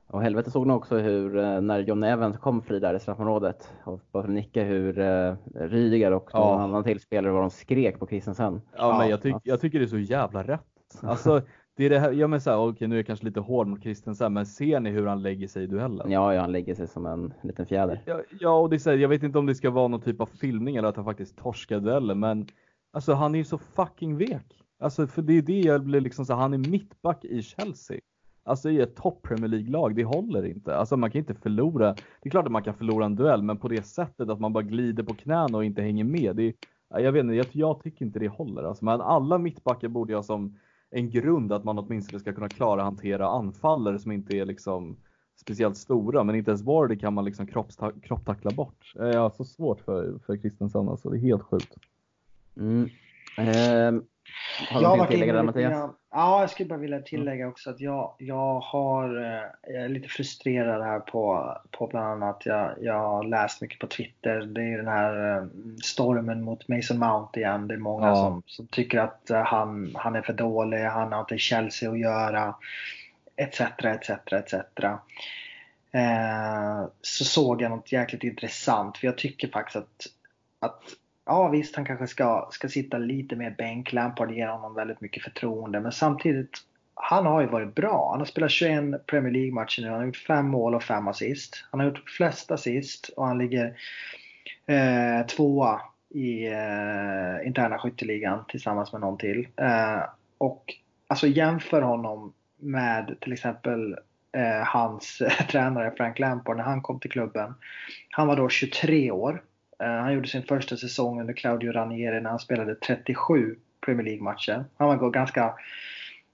Och helvete såg nog också hur, eh, när John Evans kom fri där i straffområdet och att nicka hur uh, Rydiger och Ja. någon annan till spelare vad de skrek på Christensen. Ja, men Ja, jag, tyck, jag tycker det är så jävla rätt. Alltså, det är det här, ja men så här, okej nu är jag kanske lite hård mot Christensen, men ser ni hur han lägger sig i duellen? Ja, ja, han lägger sig som en liten fjäder. Ja, ja och det är så här, jag vet inte om det ska vara någon typ av filmning eller att han faktiskt torskar duellen, men alltså han är ju så fucking vek. Alltså för det är det jag blir liksom så här, han är mittback i Chelsea. Alltså i ett topp Premier League-lag, det håller inte. Alltså man kan inte förlora. Det är klart att man kan förlora en duell, men på det sättet att man bara glider på knäna och inte hänger med. Det är, ja, jag vet inte, jag, jag tycker inte det håller. Alltså, men alla mittbackar borde jag som en grund att man åtminstone ska kunna klara hantera anfallare som inte är liksom speciellt stora, men inte ens Vardy kan man liksom kroppsta- kropptackla bort. Eh, jag har så svårt för, för Christensen alltså, det är helt sjukt. Mm. Eh, har Jag du något tillägga där Mattias? Ja, jag skulle bara vilja tillägga också att jag, jag har, eh, jag är lite frustrerad här på, på bland annat, jag, jag har läst mycket på Twitter, det är den här eh, stormen mot Mason Mount igen. Det är många Ja. som, som tycker att eh, han, han är för dålig, han har inte Chelsea att göra, etc, etc, etc. Eh, så såg jag något jäkligt intressant, för jag tycker faktiskt att, att Ja visst, han kanske ska, ska sitta lite mer bänk. Lampard ger honom väldigt mycket förtroende. Men samtidigt, han har ju varit bra. Han har spelat 21 Premier League-matcher nu. Han har gjort fem mål och fem assist. Han har gjort flest assist och han ligger eh, tvåa i eh, interna skytteligan tillsammans med någon till. Eh, och alltså jämför honom med till exempel eh, hans *laughs* tränare Frank Lampard när han kom till klubben. Han var då 23 år. Eh, han gjorde sin första säsong under Claudio Ranieri när han spelade 37 Premier League-matcher. Han var ganska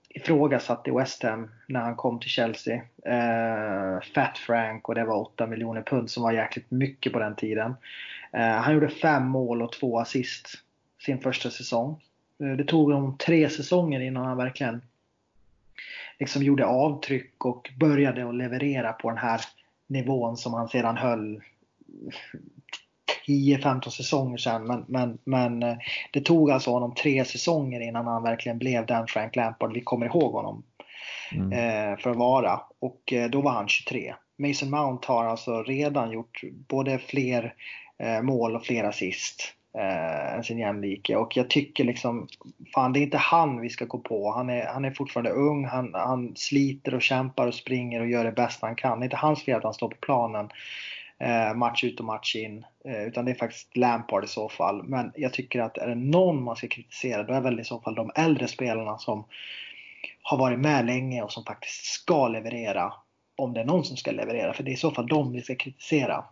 ifrågasatt i West Ham när han kom till Chelsea. Eh, Fat Frank och det var 8 miljoner pund som var jäkligt mycket på den tiden. Eh, han gjorde fem mål och två assist sin första säsong. Eh, det tog honom tre säsonger innan han verkligen liksom gjorde avtryck och började att leverera på den här nivån som han sedan höll 10-15 säsonger sedan. Men, men, men eh, det tog alltså honom tre säsonger innan han verkligen blev den Frank Lampard vi kommer ihåg honom Mm. eh, för att vara. Och eh, då var han 23. Mason Mount har alltså redan gjort både fler eh, mål och fler assist eh, än sin jämlike. Och jag tycker liksom, fan det är inte han vi ska gå på. Han är, han är fortfarande ung, han, han sliter och kämpar och springer och gör det bästa han kan. Det är inte hans fel att han står på planen match ut och match in. Eh, utan det är faktiskt Lampard i så fall. Men jag tycker att är det någon man ska kritisera då är väl i så fall de äldre spelarna som har varit med länge och som faktiskt ska leverera. Om det är någon som ska leverera, för det är i så fall de vi ska kritisera.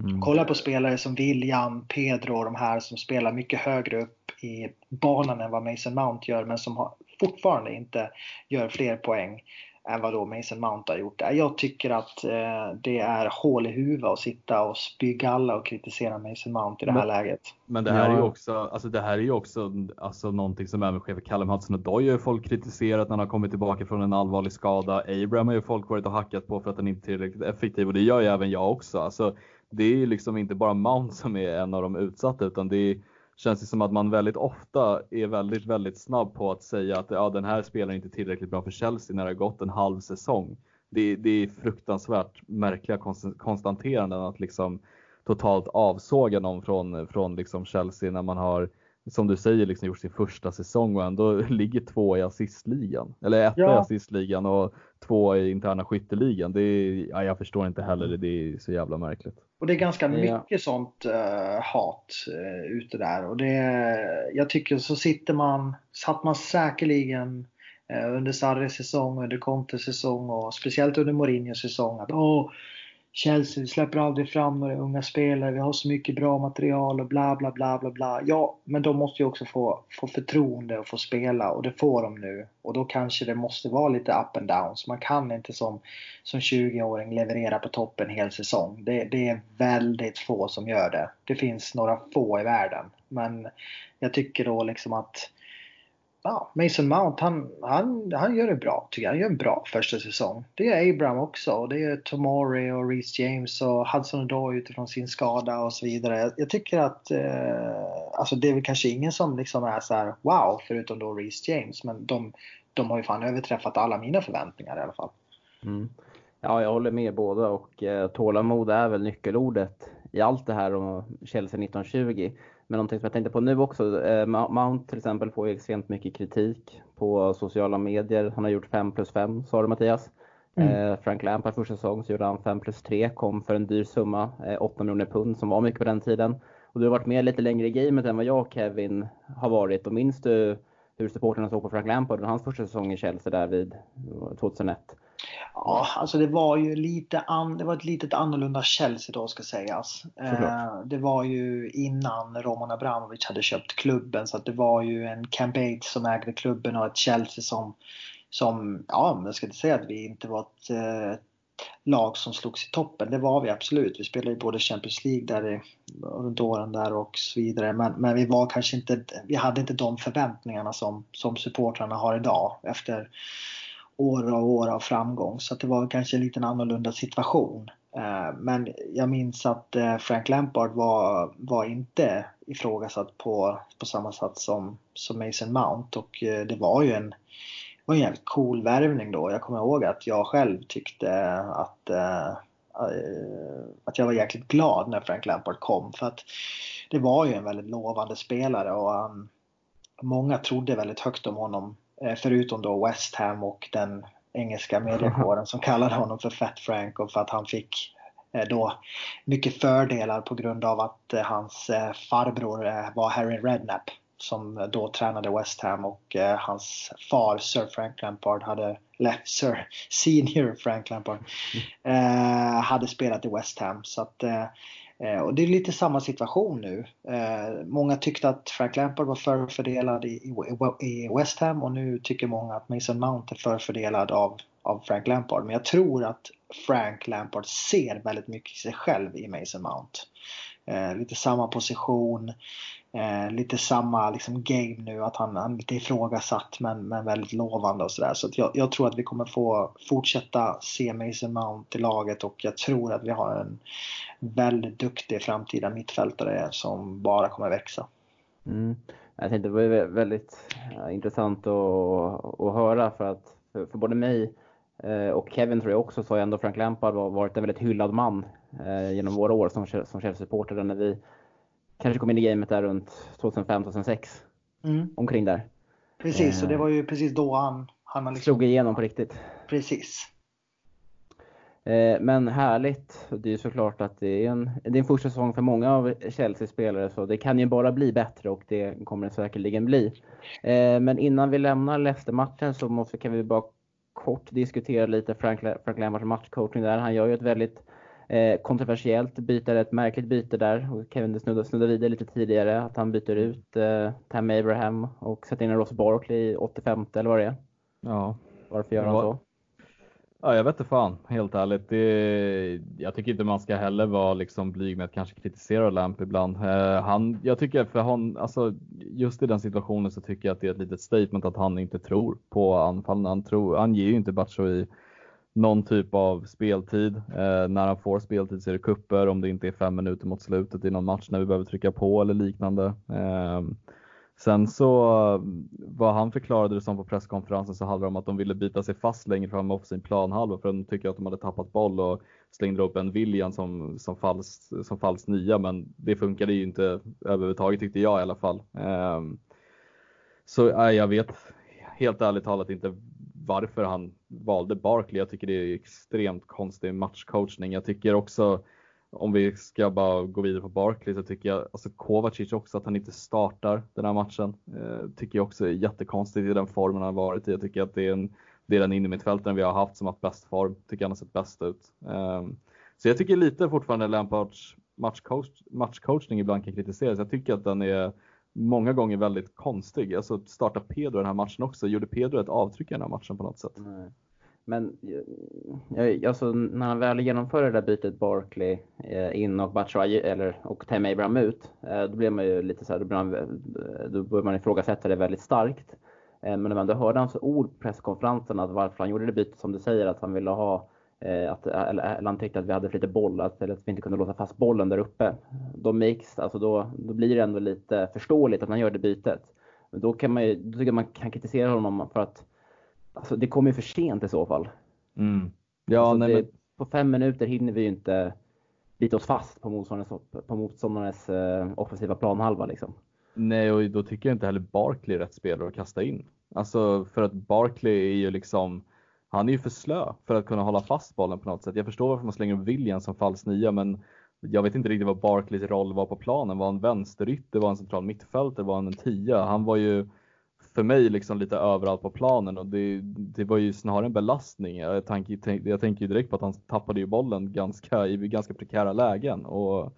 Mm. Kolla på spelare som William, Pedro och de här som spelar mycket högre upp i banan än vad Mason Mount gör men som har, fortfarande inte gör fler poäng än vad då Mason Mount har gjort. Jag tycker att eh, det är hål i huvudet att sitta och spy galla och kritisera Mason Mount i det här Men- läget. Men det här är ju Ja. också, alltså det här är ju också alltså någonting som även chefen Callum Hudson-Odoi har ju folk kritiserat när han har kommit tillbaka från en allvarlig skada. Abraham har ju folk varit och hackat på för att han inte är tillräckligt effektiv och det gör ju även jag också. Alltså, det är ju liksom inte bara Mount som är en av de utsatta utan det är, känns det som att man väldigt ofta är väldigt, väldigt snabb på att säga att ja, den här spelaren är inte tillräckligt bra för Chelsea när det har gått en halv säsong. Det, det är fruktansvärt märkliga konstateranden att liksom totalt avsåga någon från, från liksom Chelsea när man har som du säger, liksom gjort sin första säsong och ändå *laughs* ligger två i assistligan. Eller etta ja. i assistligan och två i interna skytteligan. Det är, ja, jag förstår inte heller det, det är så jävla märkligt. Och det är ganska mycket ja. sånt uh, hat uh, ute där. Och det, jag tycker så sitter man, satt man säkerligen uh, under Sarres säsong, under Contes säsong och speciellt under Mourinhos säsong att åh, Chelsea, vi släpper aldrig fram några unga spelare, vi har så mycket bra material och bla bla bla bla bla. Ja, men de måste ju också få, få förtroende och få spela och det får de nu. Och då kanske det måste vara lite up and down. Så man kan inte som, som 20-åring leverera på toppen hel säsong. Det, det är väldigt få som gör det. Det finns några få i världen. Men jag tycker då liksom att ja, Mason Mount han, han, han gör det bra tycker jag. Han gör en bra första säsong. Det är Abraham också. Och det är Tomori och Reece James och Hudson Odoi utifrån sin skada och så vidare. Jag tycker att eh, alltså det är väl kanske ingen som liksom är så här wow förutom då Reece James. Men de, de har ju fan överträffat alla mina förväntningar i alla fall. Mm. Ja, jag håller med båda och eh, tålamod är väl nyckelordet i allt det här om Chelsea 1920. Men någonting som jag tänkte på nu också, eh, Mount till exempel får ju extremt mycket kritik på sociala medier. Han har gjort 5 plus 5, sa du Mattias. Mm. Eh, Frank Lampard första säsong så gjorde han 5 plus 3, kom för en dyr summa, 8 miljoner pund som var mycket på den tiden. Och du har varit med lite längre i gamet än vad jag och Kevin har varit. Och minns du hur supporterna såg på Frank Lampard under hans första säsong i Chelsea där vid 2001? Ja, alltså det var ju lite an, det var ett litet annorlunda Chelsea då ska sägas. Eh, det var ju innan Roman Abramovic hade köpt klubben så att det var ju en Camp som ägde klubben och ett Chelsea som, som ja, jag ska inte säga att vi inte var ett eh, lag som slogs i toppen. Det var vi absolut. Vi spelade ju både Champions League där runt åren där och så vidare. Men, men vi var kanske inte, vi hade inte de förväntningarna som, som supportrarna har idag efter år och år av framgång. Så det var kanske en liten annorlunda situation. Eh, men jag minns att eh, Frank Lampard var, var inte ifrågasatt på, på samma sätt som, som Mason Mount och eh, det var ju en, var en jävligt cool värvning då. Jag kommer ihåg att jag själv tyckte att, att jag var jäkligt glad när Frank Lampard kom för att det var ju en väldigt lovande spelare och han, många trodde väldigt högt om honom förutom då West Ham och den engelska mediekåren som kallade honom för Fat Frank och för att han fick eh, då mycket fördelar på grund av att eh, hans farbror var Harry Redknapp som då tränade West Ham och hans far Sir Frank Lampard hade, eller Sir Senior Frank Lampard, mm. hade spelat i West Ham. Så att Eh, och det är lite samma situation nu. Eh, många tyckte att Frank Lampard var förfördelad i, i West Ham och nu tycker många att Mason Mount är förfördelad av, av Frank Lampard. Men jag tror att Frank Lampard ser väldigt mycket sig själv i Mason Mount. Eh, lite samma position, eh, lite samma liksom, game nu. Att han, han är lite ifrågasatt men, men väldigt lovande och sådär. Så, så jag, jag, tror att vi kommer få fortsätta se Mason Mount i laget och jag tror att vi har en väldigt duktig framtida mittfältare som bara kommer växa. Mm. Jag tänkte det var väldigt intressant att, att höra för att för, för både mig eh, och Kevin tror jag också så har ändå Frank Lampard varit en väldigt hyllad man eh, genom våra år som, som Chelsea-supporter när vi kanske kom in i gamet där runt 2005-2006. Mm. Omkring där. Precis, och det eh. var ju precis då han, han liksom... slog igenom på riktigt. Precis. Eh, men härligt. Det är ju såklart att det är en, det är en första säsong för många av Chelsea-spelare så det kan ju bara bli bättre och det kommer det säkerligen bli. Eh, men innan vi lämnar Leicester-matchen så måste, kan vi bara kort diskutera lite Frank, Frank Lampards matchcoaching där. Han gör ju ett väldigt eh, kontroversiellt byte, ett märkligt byte där. Och Kevin snuddade, snuddade vidare lite tidigare att han byter ut eh, Tam Abraham och sätter in en Ross Barkley i 85 eller vad det är. Ja. Varför gör han så? Ja, jag vet inte fan, helt ärligt. Det, jag tycker inte man ska heller vara liksom blyg med att kanske kritisera Lamp ibland. Eh, han, jag tycker för han, alltså just i den situationen så tycker jag att det är ett litet statement att han inte tror på anfallen. Han, tror, han ger ju inte Batshuayi någon typ av speltid. Eh, när han får speltid så är det kupper om det inte är fem minuter mot slutet i någon match när vi behöver trycka på eller liknande. Eh, Sen så vad han förklarade det som på presskonferensen så handlade det om att de ville bita sig fast längre fram på sin planhalva för de tycker att de hade tappat boll och slängde upp en William som, som, falsk, som falsk nia men det funkade ju inte överhuvudtaget tyckte jag i alla fall. Eh, så äh, jag vet helt ärligt talat inte varför han valde Barkley. Jag tycker det är extremt konstig matchcoachning. Jag tycker också om vi ska bara gå vidare på Barkley så tycker jag, alltså Kovacic också, att han inte startar den här matchen. Eh, tycker jag också är jättekonstigt i den formen han varit i. Jag tycker att det är, en, det är den innermittfältaren vi har haft som haft bäst form. Tycker han har sett bäst ut. Eh, så jag tycker lite fortfarande Lampards matchcoach, matchcoachning ibland kan kritiseras. Jag tycker att den är många gånger väldigt konstig. Alltså starta Pedro den här matchen också. Gjorde Pedro ett avtryck i den här matchen på något sätt? Nej. Men eh, alltså, när han väl genomför det där bytet Barkley eh, in och Batshuayi eller och Tam Abraham ut, eh, då blir man ju lite så här, då, man, då börjar man ifrågasätta det väldigt starkt. Men när man då hörde hans ord på presskonferensen att varför han gjorde det bytet som du säger, att han ville ha att, eller han tyckte att vi hade för lite boll, att, eller att vi inte kunde låsa fast bollen där uppe. Då, makes, alltså då, då blir det ändå lite förståeligt att han gör det bytet. Men då kan man ju, då tycker jag man kan kritisera honom för att Alltså det kommer ju för sent i så fall. Mm. Ja, alltså nej, det, men... På fem minuter hinner vi ju inte bita oss fast på motståndarens, på motståndarens eh, offensiva planhalva liksom. Nej, och då tycker jag inte heller Barkley är rätt spelare att kasta in. Alltså för att Barkley är ju liksom, han är ju för slö för att kunna hålla fast bollen på något sätt. Jag förstår varför man slänger upp William som falsk nia, men jag vet inte riktigt vad Barkleys roll var på planen. Var han vänsterytter? Var han central mittfältare? Var han en tia? Han var ju för mig liksom lite överallt på planen och det, det var ju snarare en belastning. Jag, tänker, jag tänker ju direkt på att han tappade ju bollen ganska, i ganska prekära lägen. Och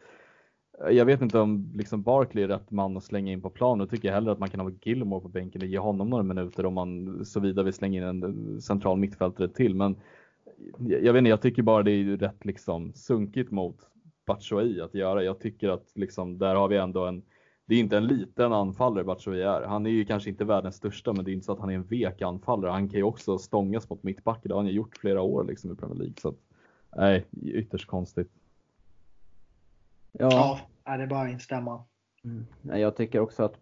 jag vet inte om liksom Barkley är rätt man att slänga in på planen. Då tycker jag hellre att man kan ha Gilmore på bänken och ge honom några minuter om man såvida vi slänger in en central mittfältare till. Men jag vet inte, jag tycker bara det är rätt liksom sunkigt mot Batshuayi att göra. Jag tycker att liksom där har vi ändå en det är inte en liten anfallare Batshuayi är. Han är ju kanske inte världens största, men det är inte så att han är en vek anfallare. Han kan ju också stångas mot mittbacken. Det har han ju gjort flera år liksom i Premier League. Så att, nej, ytterst konstigt. Ja, ja det är bara att instämma. Mm. Jag tycker också att,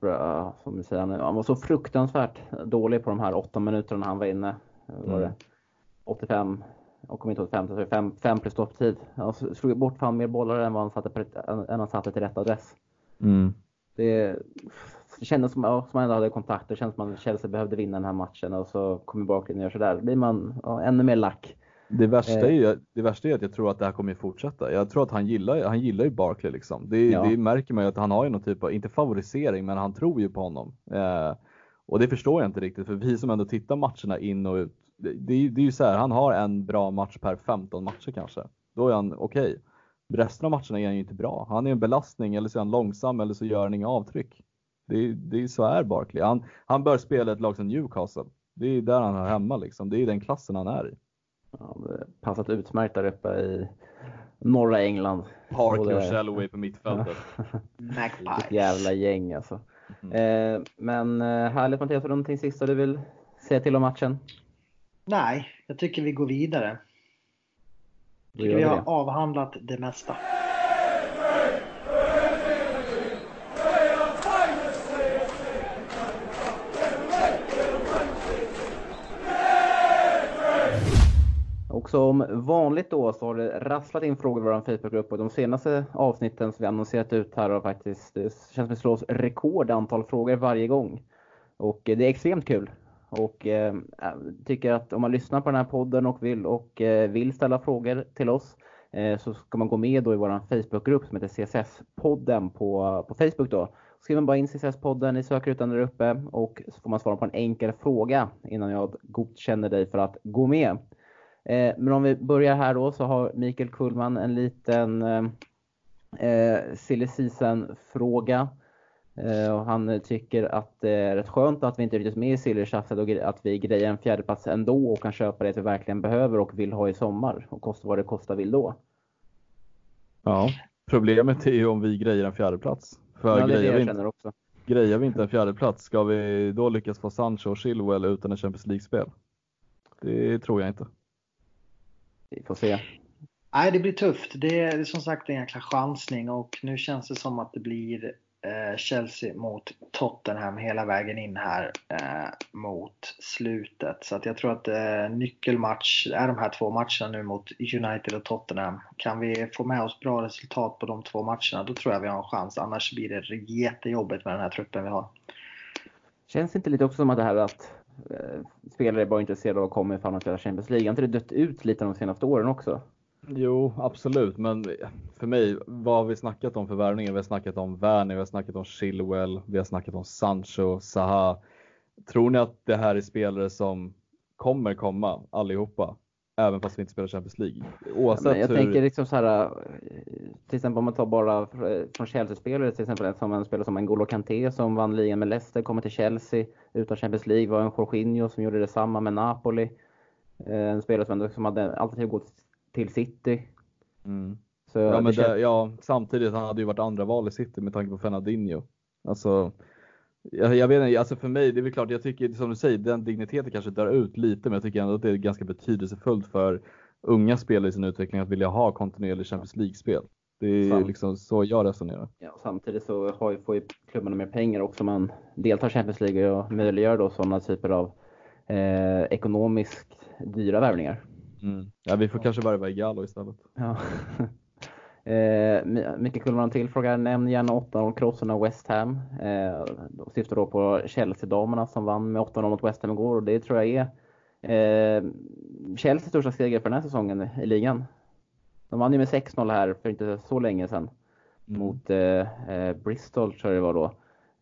som du säger, han var så fruktansvärt dålig på de här åtta minuterna han var inne. Var det 85 och kom inte 85, så 5, 5 plus stopptid. Han slog bort fan mer bollar än vad han satte, än han satte till rätt adress. Mm. Det, det kändes som, ja, som man ändå hade kontakt. Det kändes som att Chelsea behövde vinna den här matchen och så kommer Barkley och gör sådär. Då blir man ja, ännu mer lack. Det värsta, är ju, eh. det värsta är att jag tror att det här kommer fortsätta. Jag tror att han gillar, han gillar ju Barkley liksom. Det, ja. det märker man ju att han har ju någon typ av, inte favorisering, men han tror ju på honom. Eh, och det förstår jag inte riktigt, för vi som ändå tittar matcherna in och ut. Det, det, det är ju så här, han har en bra match per 15 matcher kanske. Då är han okej. Okay. Resten av matcherna är han ju inte bra. Han är en belastning eller så är han långsam eller så gör han inga avtryck. Det, det så är Barkley. Han, han bör spela ett lag som Newcastle. Det är där han hör hemma liksom. Det är den klassen han är i. Ja, det passat utmärkt där uppe i norra England. Parker och Shalloway på mittfältet. *laughs* Vilket jävla gäng alltså. Mm. Eh, men eh, härligt Mattias, har du någonting sista du vill säga till om matchen? Nej, jag tycker vi går vidare. Tycker vi har avhandlat det mesta. Och som vanligt då så har det rasslat in frågor i vår Facebookgrupp och de senaste avsnitten som vi annonserat ut här har faktiskt, det känns som att slås rekord antal frågor varje gång. Och eh, det är extremt kul. Och eh, tycker att om man lyssnar på den här podden och vill, och, eh, vill ställa frågor till oss eh, så ska man gå med då i vår Facebookgrupp som heter CSS-podden på, på Facebook då. Skriver man bara in CSS-podden i sökrutan där uppe och så får man svara på en enkel fråga innan jag godkänner dig för att gå med. Eh, men om vi börjar här då så har Mikael Kullman en liten eh, eh silly fråga Eh, och han tycker att det är rätt skönt att vi inte riktigt med i Silvertjafset och att vi grejer en fjärdeplats ändå och kan köpa det vi verkligen behöver och vill ha i sommar. Och kosta vad det kosta vill då. Ja, problemet är ju om vi grejer en fjärdeplats. För ja, det jag känner också. Grejer vi inte en fjärdeplats, ska vi då lyckas få Sancho och Chilwell utan en Champions League-spel? Det tror jag inte. Vi får se. Nej, det blir tufft. Det är som sagt en jäkla chansning och nu känns det som att det blir eh, Chelsea mot Tottenham hela vägen in här eh, mot slutet. Så att jag tror att eh, nyckelmatch är de här två matcherna nu mot United och Tottenham. Kan vi få med oss bra resultat på de två matcherna då tror jag vi har en chans. Annars blir det jättejobbigt med den här truppen vi har. Känns det inte lite också som att det här att Eh, spelare är bara intresserade av att komma ifall de spelar Champions League? Har inte det dött ut lite de senaste åren också? Jo, absolut, men för mig, vad har vi snackat om för värvningar? Vi har snackat om Werner, vi har snackat om Chilwell, vi har snackat om Sancho, Zaha. Tror ni att det här är spelare som kommer komma allihopa? Även fast vi inte spelar Champions League. Oavsett ja, jag hur... tänker liksom så här, till exempel om man tar bara från Chelsea-spelare, till exempel som en spelare som N'Golo Kanté som vann ligan med Leicester, kommer till Chelsea utan Champions League, var en Jorginho som gjorde detsamma med Napoli. Eh, en spelare som, ändå, som hade alternativ gått till City. Mm. Så ja, men det, ja, samtidigt han hade ju varit andra val i City med tanke på Fernandinho. Alltså, jag, jag vet inte, alltså för mig, det är väl klart, jag tycker som du säger, den digniteten kanske dör ut lite, men jag tycker ändå att det är ganska betydelsefullt för unga spelare i sin utveckling att vilja ha kontinuerligt Champions League-spel. Det är Samt. liksom så jag resonerar. Ja, samtidigt så har ju, får ju klubbarna mer pengar också. Man deltar i Champions League och möjliggör då sådana typer av eh, ekonomiskt dyra värvningar. Mm. Ja, vi får ja. kanske värva Igalo istället. Ja. Eh, Micke Kullman till frågar, nämn gärna 8-0-krossen av West Ham. Eh, syftar då på Chelsea-damerna som vann med 8-0 mot West Ham igår och det tror jag är eh, Chelseas största seger för den här säsongen i ligan. De vann ju med 6-0 här för inte så länge sedan mm. mot eh, eh, Bristol tror jag det var då.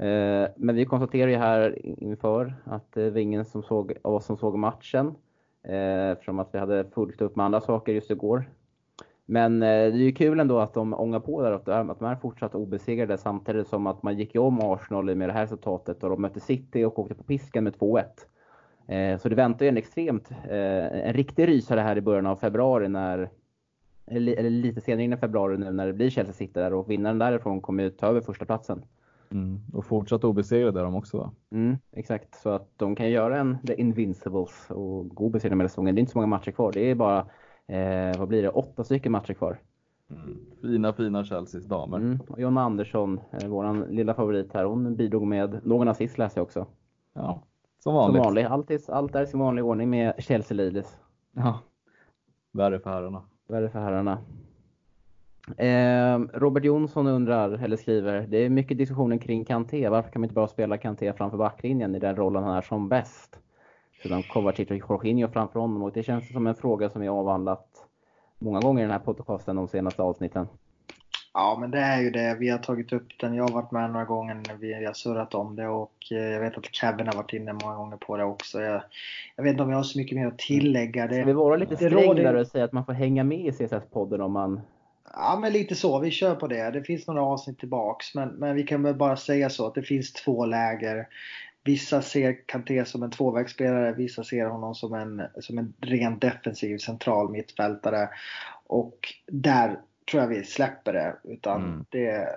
Eh, men vi konstaterar ju här inför att det var ingen som såg, av oss som såg matchen. Eh, eftersom att vi hade fullt upp med andra saker just igår. Men eh, det är ju kul ändå att de ångar på där, att de är fortsatt obesegrade samtidigt som att man gick om Arsenal med det här resultatet och de mötte City och åkte på pisken med 2-1. Eh, så det väntar ju en extremt, en riktig rysare här i början av februari när eller lite senare in i februari nu när det blir Chelsea City där och vinnaren därifrån kommer ju ta över första platsen. Mm. Och fortsatt obesegrade är de också va? Mm, exakt, så att de kan göra en The Invincibles och gå obesegrade med säsongen. Det är inte så många matcher kvar. Det är bara, eh, vad blir det, åtta stycken matcher kvar. Mm. Fina, fina Chelseas damer. Mm. Och Jonna Andersson, eh, vår lilla favorit här, hon bidrog med någon assist läste jag också. Ja, som vanligt. Som vanligt. Allt, allt är i sin vanliga ordning med Chelsea Ladies. Ja, värre för herrarna. Värre för herrarna. Eh, Robert Jonsson undrar, eller skriver, det är mycket diskussioner kring Kanté. Varför kan man inte bara spela Kanté framför backlinjen i den rollen han är som bäst? Sedan Kovacic och Jorginho framför honom och det känns som en fråga som vi avhandlat många gånger i den här podcasten de senaste avsnitten. Ja, men det är ju det. Vi har tagit upp den. Jag har varit med några gånger när vi har surrat om det och eh, jag vet att Kevin har varit inne många gånger på det också. Jag, jag vet inte om jag har så mycket mer att tillägga. Det, Ska vi vara lite strängare och säga att man får hänga med i CSS-podden om man Ja, men lite så. Vi kör på det. Det finns några avsnitt tillbaks. Men, men vi kan väl bara säga så att det finns två läger. Vissa ser Kanté som en tvåvägsspelare, vissa ser honom som en, som en ren defensiv central mittfältare. Och där tror jag vi släpper det. Utan mm. det,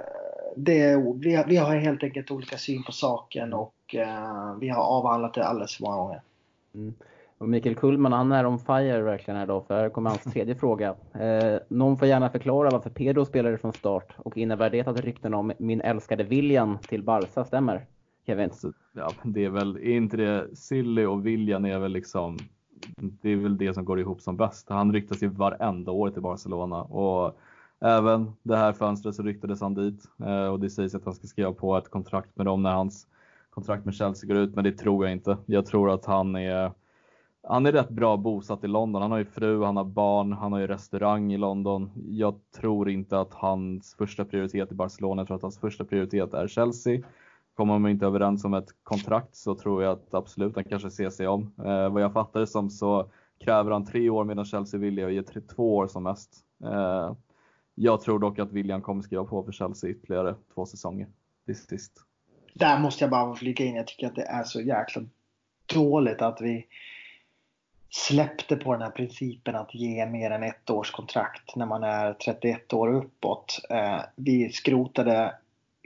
det, vi, har, vi har helt enkelt olika syn på saken och uh, vi har avhandlat det alldeles för många gånger. Mm. Och Mikael Kullman han är on fire verkligen här då, för här kommer hans *laughs* tredje fråga. Eh, någon får gärna förklara varför Pedro spelade från start och innebär det att rykten om min älskade William till Barca stämmer? Kevin? Ja, det är väl, är inte det Silly och William är väl liksom, det är väl det som går ihop som bäst. Han ryktas ju varenda år till Barcelona och även det här fönstret så ryktades han dit eh, och det sägs att han ska skriva på ett kontrakt med dem när hans kontrakt med Chelsea går ut, men det tror jag inte. Jag tror att han är han är rätt bra bosatt i London. Han har ju fru, han har barn, han har ju restaurang i London. Jag tror inte att hans första prioritet är Barcelona. Jag tror att hans första prioritet är Chelsea. Kommer man inte överens om ett kontrakt så tror jag att absolut han kanske ser sig om. Eh, vad jag fattar det som så kräver han tre år medan Chelsea vill ge två år som mest. Eh, jag tror dock att William kommer skriva på för Chelsea ytterligare två säsonger till sist. Där måste jag bara flika in. Jag tycker att det är så jäkla dåligt att vi släppte på den här principen att ge mer än ett års kontrakt när man är 31 år uppåt. Eh, vi skrotade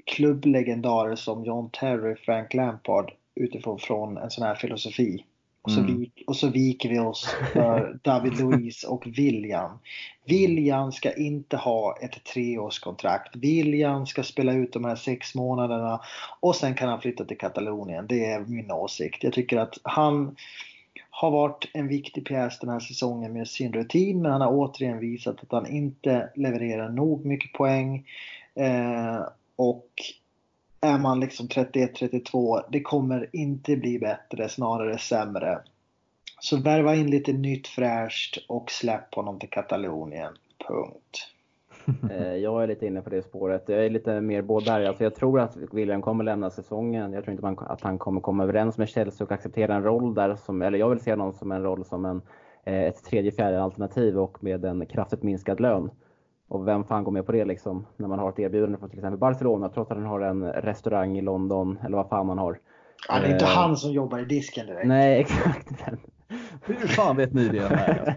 klubblegendarer som John Terry, Frank Lampard utifrån från en sån här filosofi. Och så, Mm. vik, och så viker vi oss för *laughs* David Luiz och William. William ska inte ha ett treårskontrakt. William ska spela ut de här sex månaderna och sen kan han flytta till Katalonien. Det är min åsikt. Jag tycker att han har varit en viktig pjäs den här säsongen med sin rutin men han har återigen visat att han inte levererar nog mycket poäng. Eh, och är man liksom 31-32, det kommer inte bli bättre, snarare sämre. Så värva in lite nytt fräscht och släpp honom till Katalonien. Punkt. *laughs* Eh, Jag är lite inne på det spåret. Jag är lite mer där. Alltså jag tror att William kommer lämna säsongen. Jag tror inte man, att han kommer komma överens med Chelsea och acceptera en roll där. Som, eller jag vill se honom som en roll som en, eh, ett tredje, fjärde alternativ och med en kraftigt minskad lön. Och vem fan går med på det liksom? När man har ett erbjudande från till exempel Barcelona trots att han har en restaurang i London eller vad fan man har. Ja, det är inte Eh, han som jobbar i disken direkt. Nej, *laughs* exakt. Hur fan vet ni det? Nej,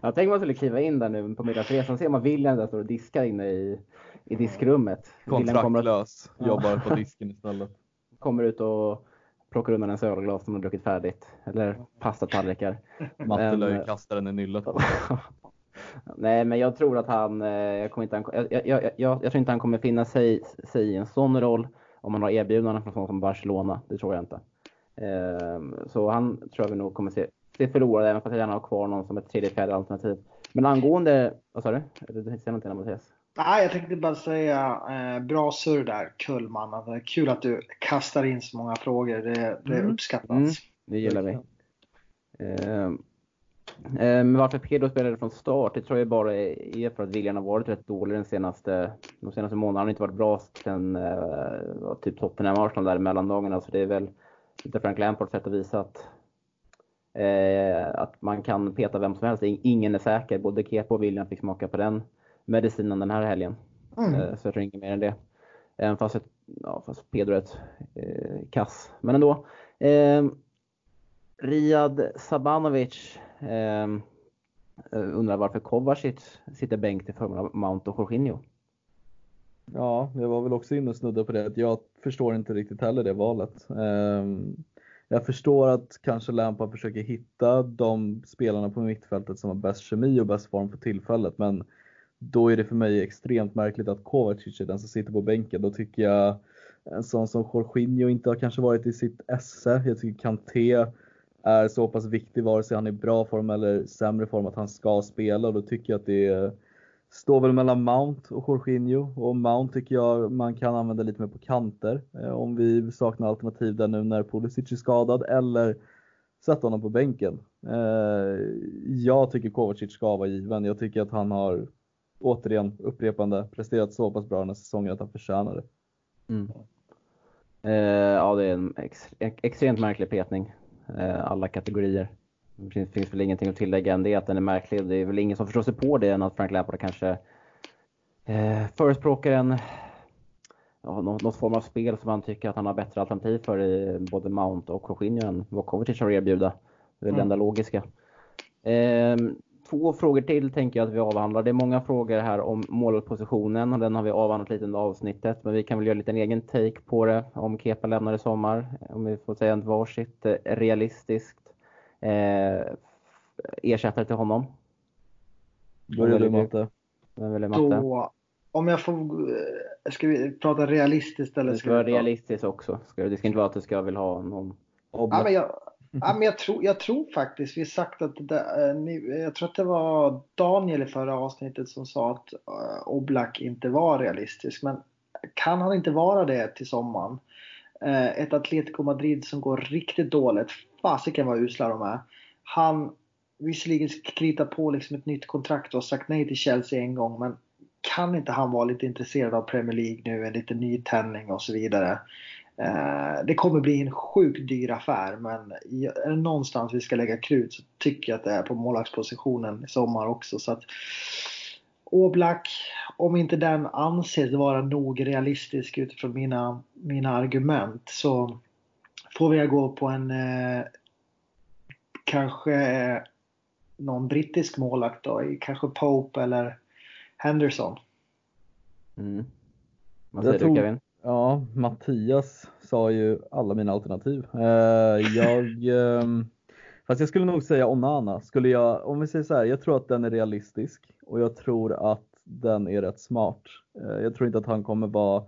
jag *laughs* tänkte man skulle kliva in där nu på middagsresan. Ser man William där står och diskar inne i, i diskrummet. Att- Kontraktlös, Ja. jobbar på *laughs* disken istället. kommer ut och plockar undan ens ölglas som har druckit färdigt. Eller pastatallrikar. Matte lär ju kasta den i nyllet. Nej, men jag tror att han, eh, jag, kommer inte, jag, jag, jag, jag, tror inte han kommer finna sig, sig i en sån roll om han har erbjudanden från sånt som Barcelona. Det tror jag inte. Ehm, så han tror jag vi nog kommer se, se förlorad även fast jag gärna har kvar någon som ett tredje, fjärde alternativ. Men angående, vad sa du? Du tänkte säga någonting där, Mattias? Nej, jag tänkte bara säga eh, bra surr där Kullman. Alltså, kul att du kastar in så många frågor. Det, det Mm. uppskattas. Mm. Det gillar vi. Ehm, ehm, varför Pedro spelade från start, det tror jag bara är för att William har varit rätt dålig den senaste, de senaste månaderna. Han har inte varit bra sen uh, typ Tottenham Arsenal där i mellandagarna. Så det är väl lite Frank Lampards sätt att visa att, eh, att man kan peta vem som helst. In- Ingen är säker. Både Kepa och William fick smaka på den medicinen den här helgen. Mm. Eh, Så jag tror inget mer än det. Även fast, ett, ja, fast Pedro är ett eh, kass. Men ändå. Eh, Riyad Sabanovic Ehm, eh, undrar varför Kovacic sitter bänk till förmån av Mount och Jorginho. Ja, jag var väl också inne och snudda på det. Jag förstår inte riktigt heller det valet. Ehm, jag förstår att kanske Lampard försöker hitta de spelarna på mittfältet som har bäst kemi och bäst form för tillfället. Men då är det för mig extremt märkligt att Kovacic är den som sitter på bänken. Då tycker jag en sån som Jorginho inte har kanske varit i sitt esse. Jag tycker Kanté är så pass viktig vare sig han är i bra form eller sämre form att han ska spela. Och då tycker jag att det är Står väl mellan Mount och Jorginho och Mount tycker jag man kan använda lite mer på kanter eh, om vi saknar alternativ där nu när Pulisic är skadad eller sätta honom på bänken. Eh, jag tycker Kovacic ska vara given. Jag tycker att han har återigen upprepande presterat så pass bra den här säsongen att han förtjänar det. Mm. Eh, ja, det är en ex, extremt märklig petning. Eh, alla kategorier. Det finns, finns väl ingenting att tillägga än det att den är märklig. Det är väl ingen som förstår sig på det än att Frank Lampard kanske eh, förespråkar en ja, någon form av spel som han tycker att han har bättre alternativ för i både Mount och Jorginho än vad Kovacic har att erbjuda. Det är väl det Mm. enda logiska. Eh, två frågor till tänker jag att vi avhandlar. Det är många frågor här om målpositionen och den har vi avhandlat lite under avsnittet. Men vi kan väl göra en liten egen take på det om Kepa lämnar i sommar. Om vi får säga en varsitt eh, realistiskt eh, ersättare till honom. Börjar du väljer? Matte? Vem vill Matte? Då, om jag får, eh, ska vi prata realistiskt eller Det ska ska vara realistiskt också. Ska- Det ska inte vara att du ska vilja ha någon... Ja, men jag, ja, men jag, tror, jag tror faktiskt, vi sagt att det eh, jag tror att det var Daniel i förra avsnittet som sa att eh, Oblak inte var realistisk. Men kan han inte vara det till sommaren? Eh, ett Atletico Madrid som går riktigt dåligt, fasiken vad usla de är. Han visserligen kritar på liksom ett nytt kontrakt och har sagt nej till Chelsea en gång men kan inte han vara lite intresserad av Premier League nu, en liten nytändning och så vidare. Eh, det kommer bli en sjukt dyr affär men är det någonstans vi ska lägga krut så tycker jag att det är på målvaktspositionen i sommar också. Så att Oblak, om inte den anses vara nog realistisk utifrån mina, mina argument så får vi gå på en eh, kanske eh, någon brittisk målvakt då, i kanske Pope eller Henderson. Mm. Vad Jag säger tror- du Kevin? Ja, Mattias sa ju alla mina alternativ. Eh, jag, *laughs* ehm, Fast jag skulle nog säga Onana. Skulle jag, om vi säger så här, jag tror att den är realistisk och jag tror att den är rätt smart. Eh, jag tror inte att han kommer vara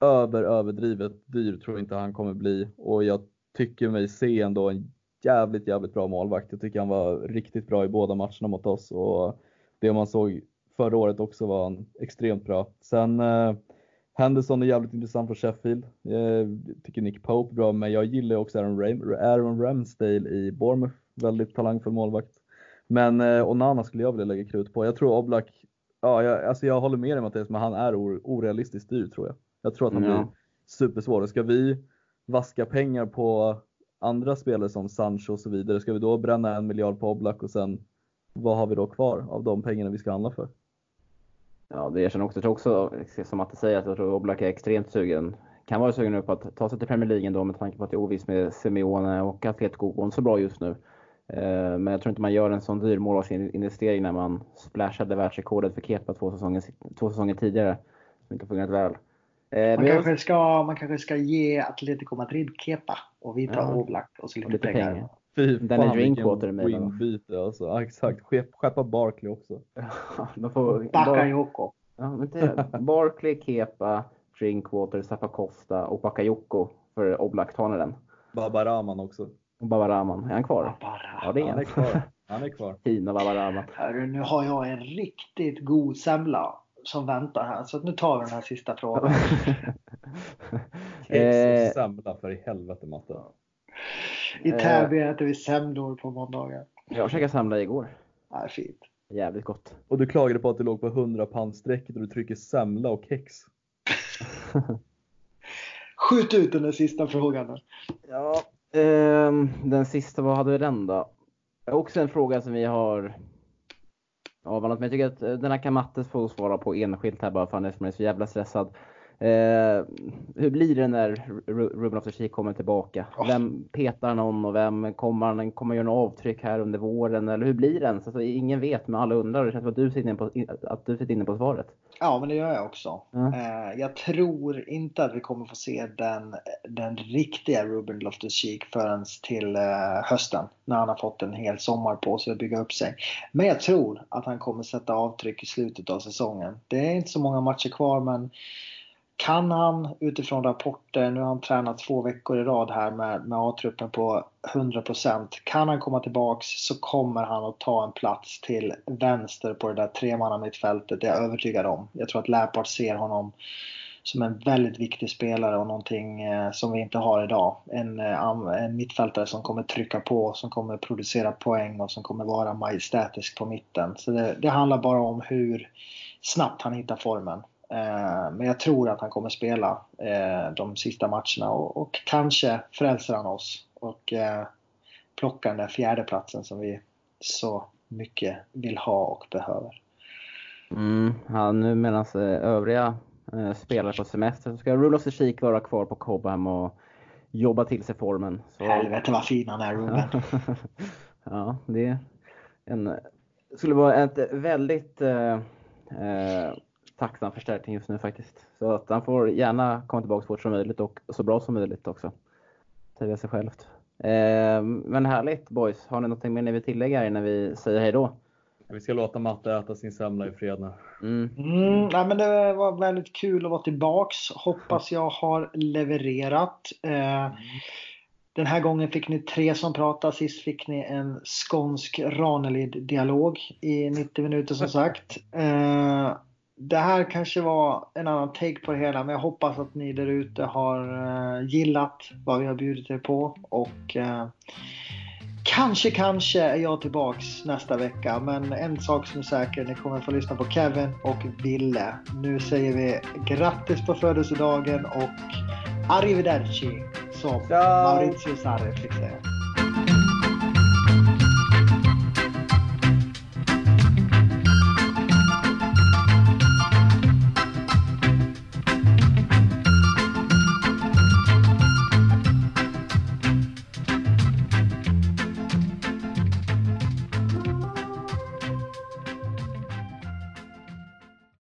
över överdrivet dyr, tror inte han kommer bli och jag tycker mig se ändå en jävligt, jävligt bra målvakt. Jag tycker han var riktigt bra i båda matcherna mot oss och det man såg förra året också var han extremt bra. Sen eh, Henderson är jävligt intressant från Sheffield. Jag tycker Nick Pope bra, men jag gillar också Aaron, Ram Aaron Ramsdale i Bournemouth. Väldigt talangfull målvakt. Men eh, Onana skulle jag vilja lägga krut på. Jag tror Oblak, ja, jag, alltså jag håller med dig Mattias, men han är orealistiskt dyr tror jag. Jag tror att han ja. blir supersvår. Ska vi vaska pengar på andra spelare som Sancho och så vidare, ska vi då bränna en miljard på Oblak och sen vad har vi då kvar av de pengarna vi ska handla för? Ja, det erkänner också. Jag tror också, som Matte säger, att jag tror Oblak är extremt sugen. Kan vara sugen nu på att ta sig till Premier League ändå med tanke på att det är ovisst med Simeone och Atletico går inte så bra just nu. Eh, men jag tror inte man gör en sån dyr målvaktsinvestering när man splashade världsrekordet för Kepa två säsonger, två säsonger tidigare. Som inte fungerat väl. Eh, man, kanske ska, man kanske ska ge Atletico Madrid Kepa och vi tar ja. Oblak och så lite, och lite pengar. pengar. Fy Den är Drinkwater med. Winbyte alltså. Ja, exakt. Skeppa Barkley också. *laughs* Får, Bakayoko. Ja, Barkley, Kepa, Drinkwater, Zappacosta och Bakayoko för Oblak-tanaren. Babaraman också. Och Babaraman. Är han kvar? Babaraman. Ja, det är han. Han är kvar. Han är kvar. *laughs* Fina Babaraman. Hörru, nu har jag en riktigt god semla som väntar här. Så nu tar vi den här sista frågan. *laughs* Kex och semla för i helvete Matte. I eh. Täby äter vi semlor på måndagar. Jag käkade semla igår. Ja, fint. Jävligt gott. Och du klagade på att du låg på 100 pannstrecket och du trycker semla och kex. *laughs* Skjut ut den sista frågan. Ja, eh, den sista, vad hade vi den då? Också en fråga som vi har avhandlat, men jag tycker att eh, den här kan Mattes få svara på enskilt här bara för han är så jävla stressad. Eh, hur blir det när Ruben of kommer tillbaka? Oh. Vem petar någon och vem kommer han kommer göra något avtryck här under våren? Eller hur blir det ens? Alltså, ingen vet, men alla undrar. Det känns som att du sitter inne på, att du sitter inne på svaret. Ja, men det gör jag också. Mm. Eh, jag tror inte att vi kommer få se den, den riktiga Ruben Loftus-Cheek förrän till eh, hösten. När han har fått en hel sommar på sig att bygga upp sig. Men jag tror att han kommer sätta avtryck i slutet av säsongen. Det är inte så många matcher kvar, men kan han utifrån rapporter, nu har han tränat två veckor i rad här med, med A-truppen på 100%. Kan han komma tillbaks så kommer han att ta en plats till vänster på det där tremannamittfältet, det är jag övertygad om. Jag tror att Läpart ser honom som en väldigt viktig spelare och någonting eh, som vi inte har idag. En, eh, en mittfältare som kommer trycka på, som kommer producera poäng och som kommer vara majestätisk på mitten. Så det, det handlar bara om hur snabbt han hittar formen. Eh, men jag tror att han kommer spela eh, de sista matcherna och, kanske frälser han oss och eh, plockar den där fjärdeplatsen som vi så mycket vill ha och behöver. Mm, ja, nu medan övriga spelar på semester så ska Rulof Kik vara kvar på Cobham och jobba till sig formen. Så... Helvete vad fin han är Ruben. *laughs* ja, det en, skulle vara ett väldigt eh, tacksam förstärkning just nu faktiskt. Så att han får gärna komma tillbaka så fort som möjligt och så bra som möjligt också. Säger sig självt. Eh, men härligt boys. Har ni någonting mer ni vill tillägga innan vi säger hej då? Vi ska låta Matte äta sin semla i fred nu. Mm. Mm, nej, men det var väldigt kul att vara tillbaks. Hoppas jag har levererat. Eh, den här gången fick ni tre som pratade. Sist fick ni en skånsk Ranelid-dialog i 90 minuter som sagt. Eh, det här kanske var en annan take på det hela men jag hoppas att ni där ute har uh, gillat vad vi har bjudit er på och uh, kanske, kanske är jag tillbaks nästa vecka men en sak som är säker, ni kommer få lyssna på Kevin och Ville. Nu säger vi grattis på födelsedagen och arrivederci som Ciao. Maurizio Sarri fick säga.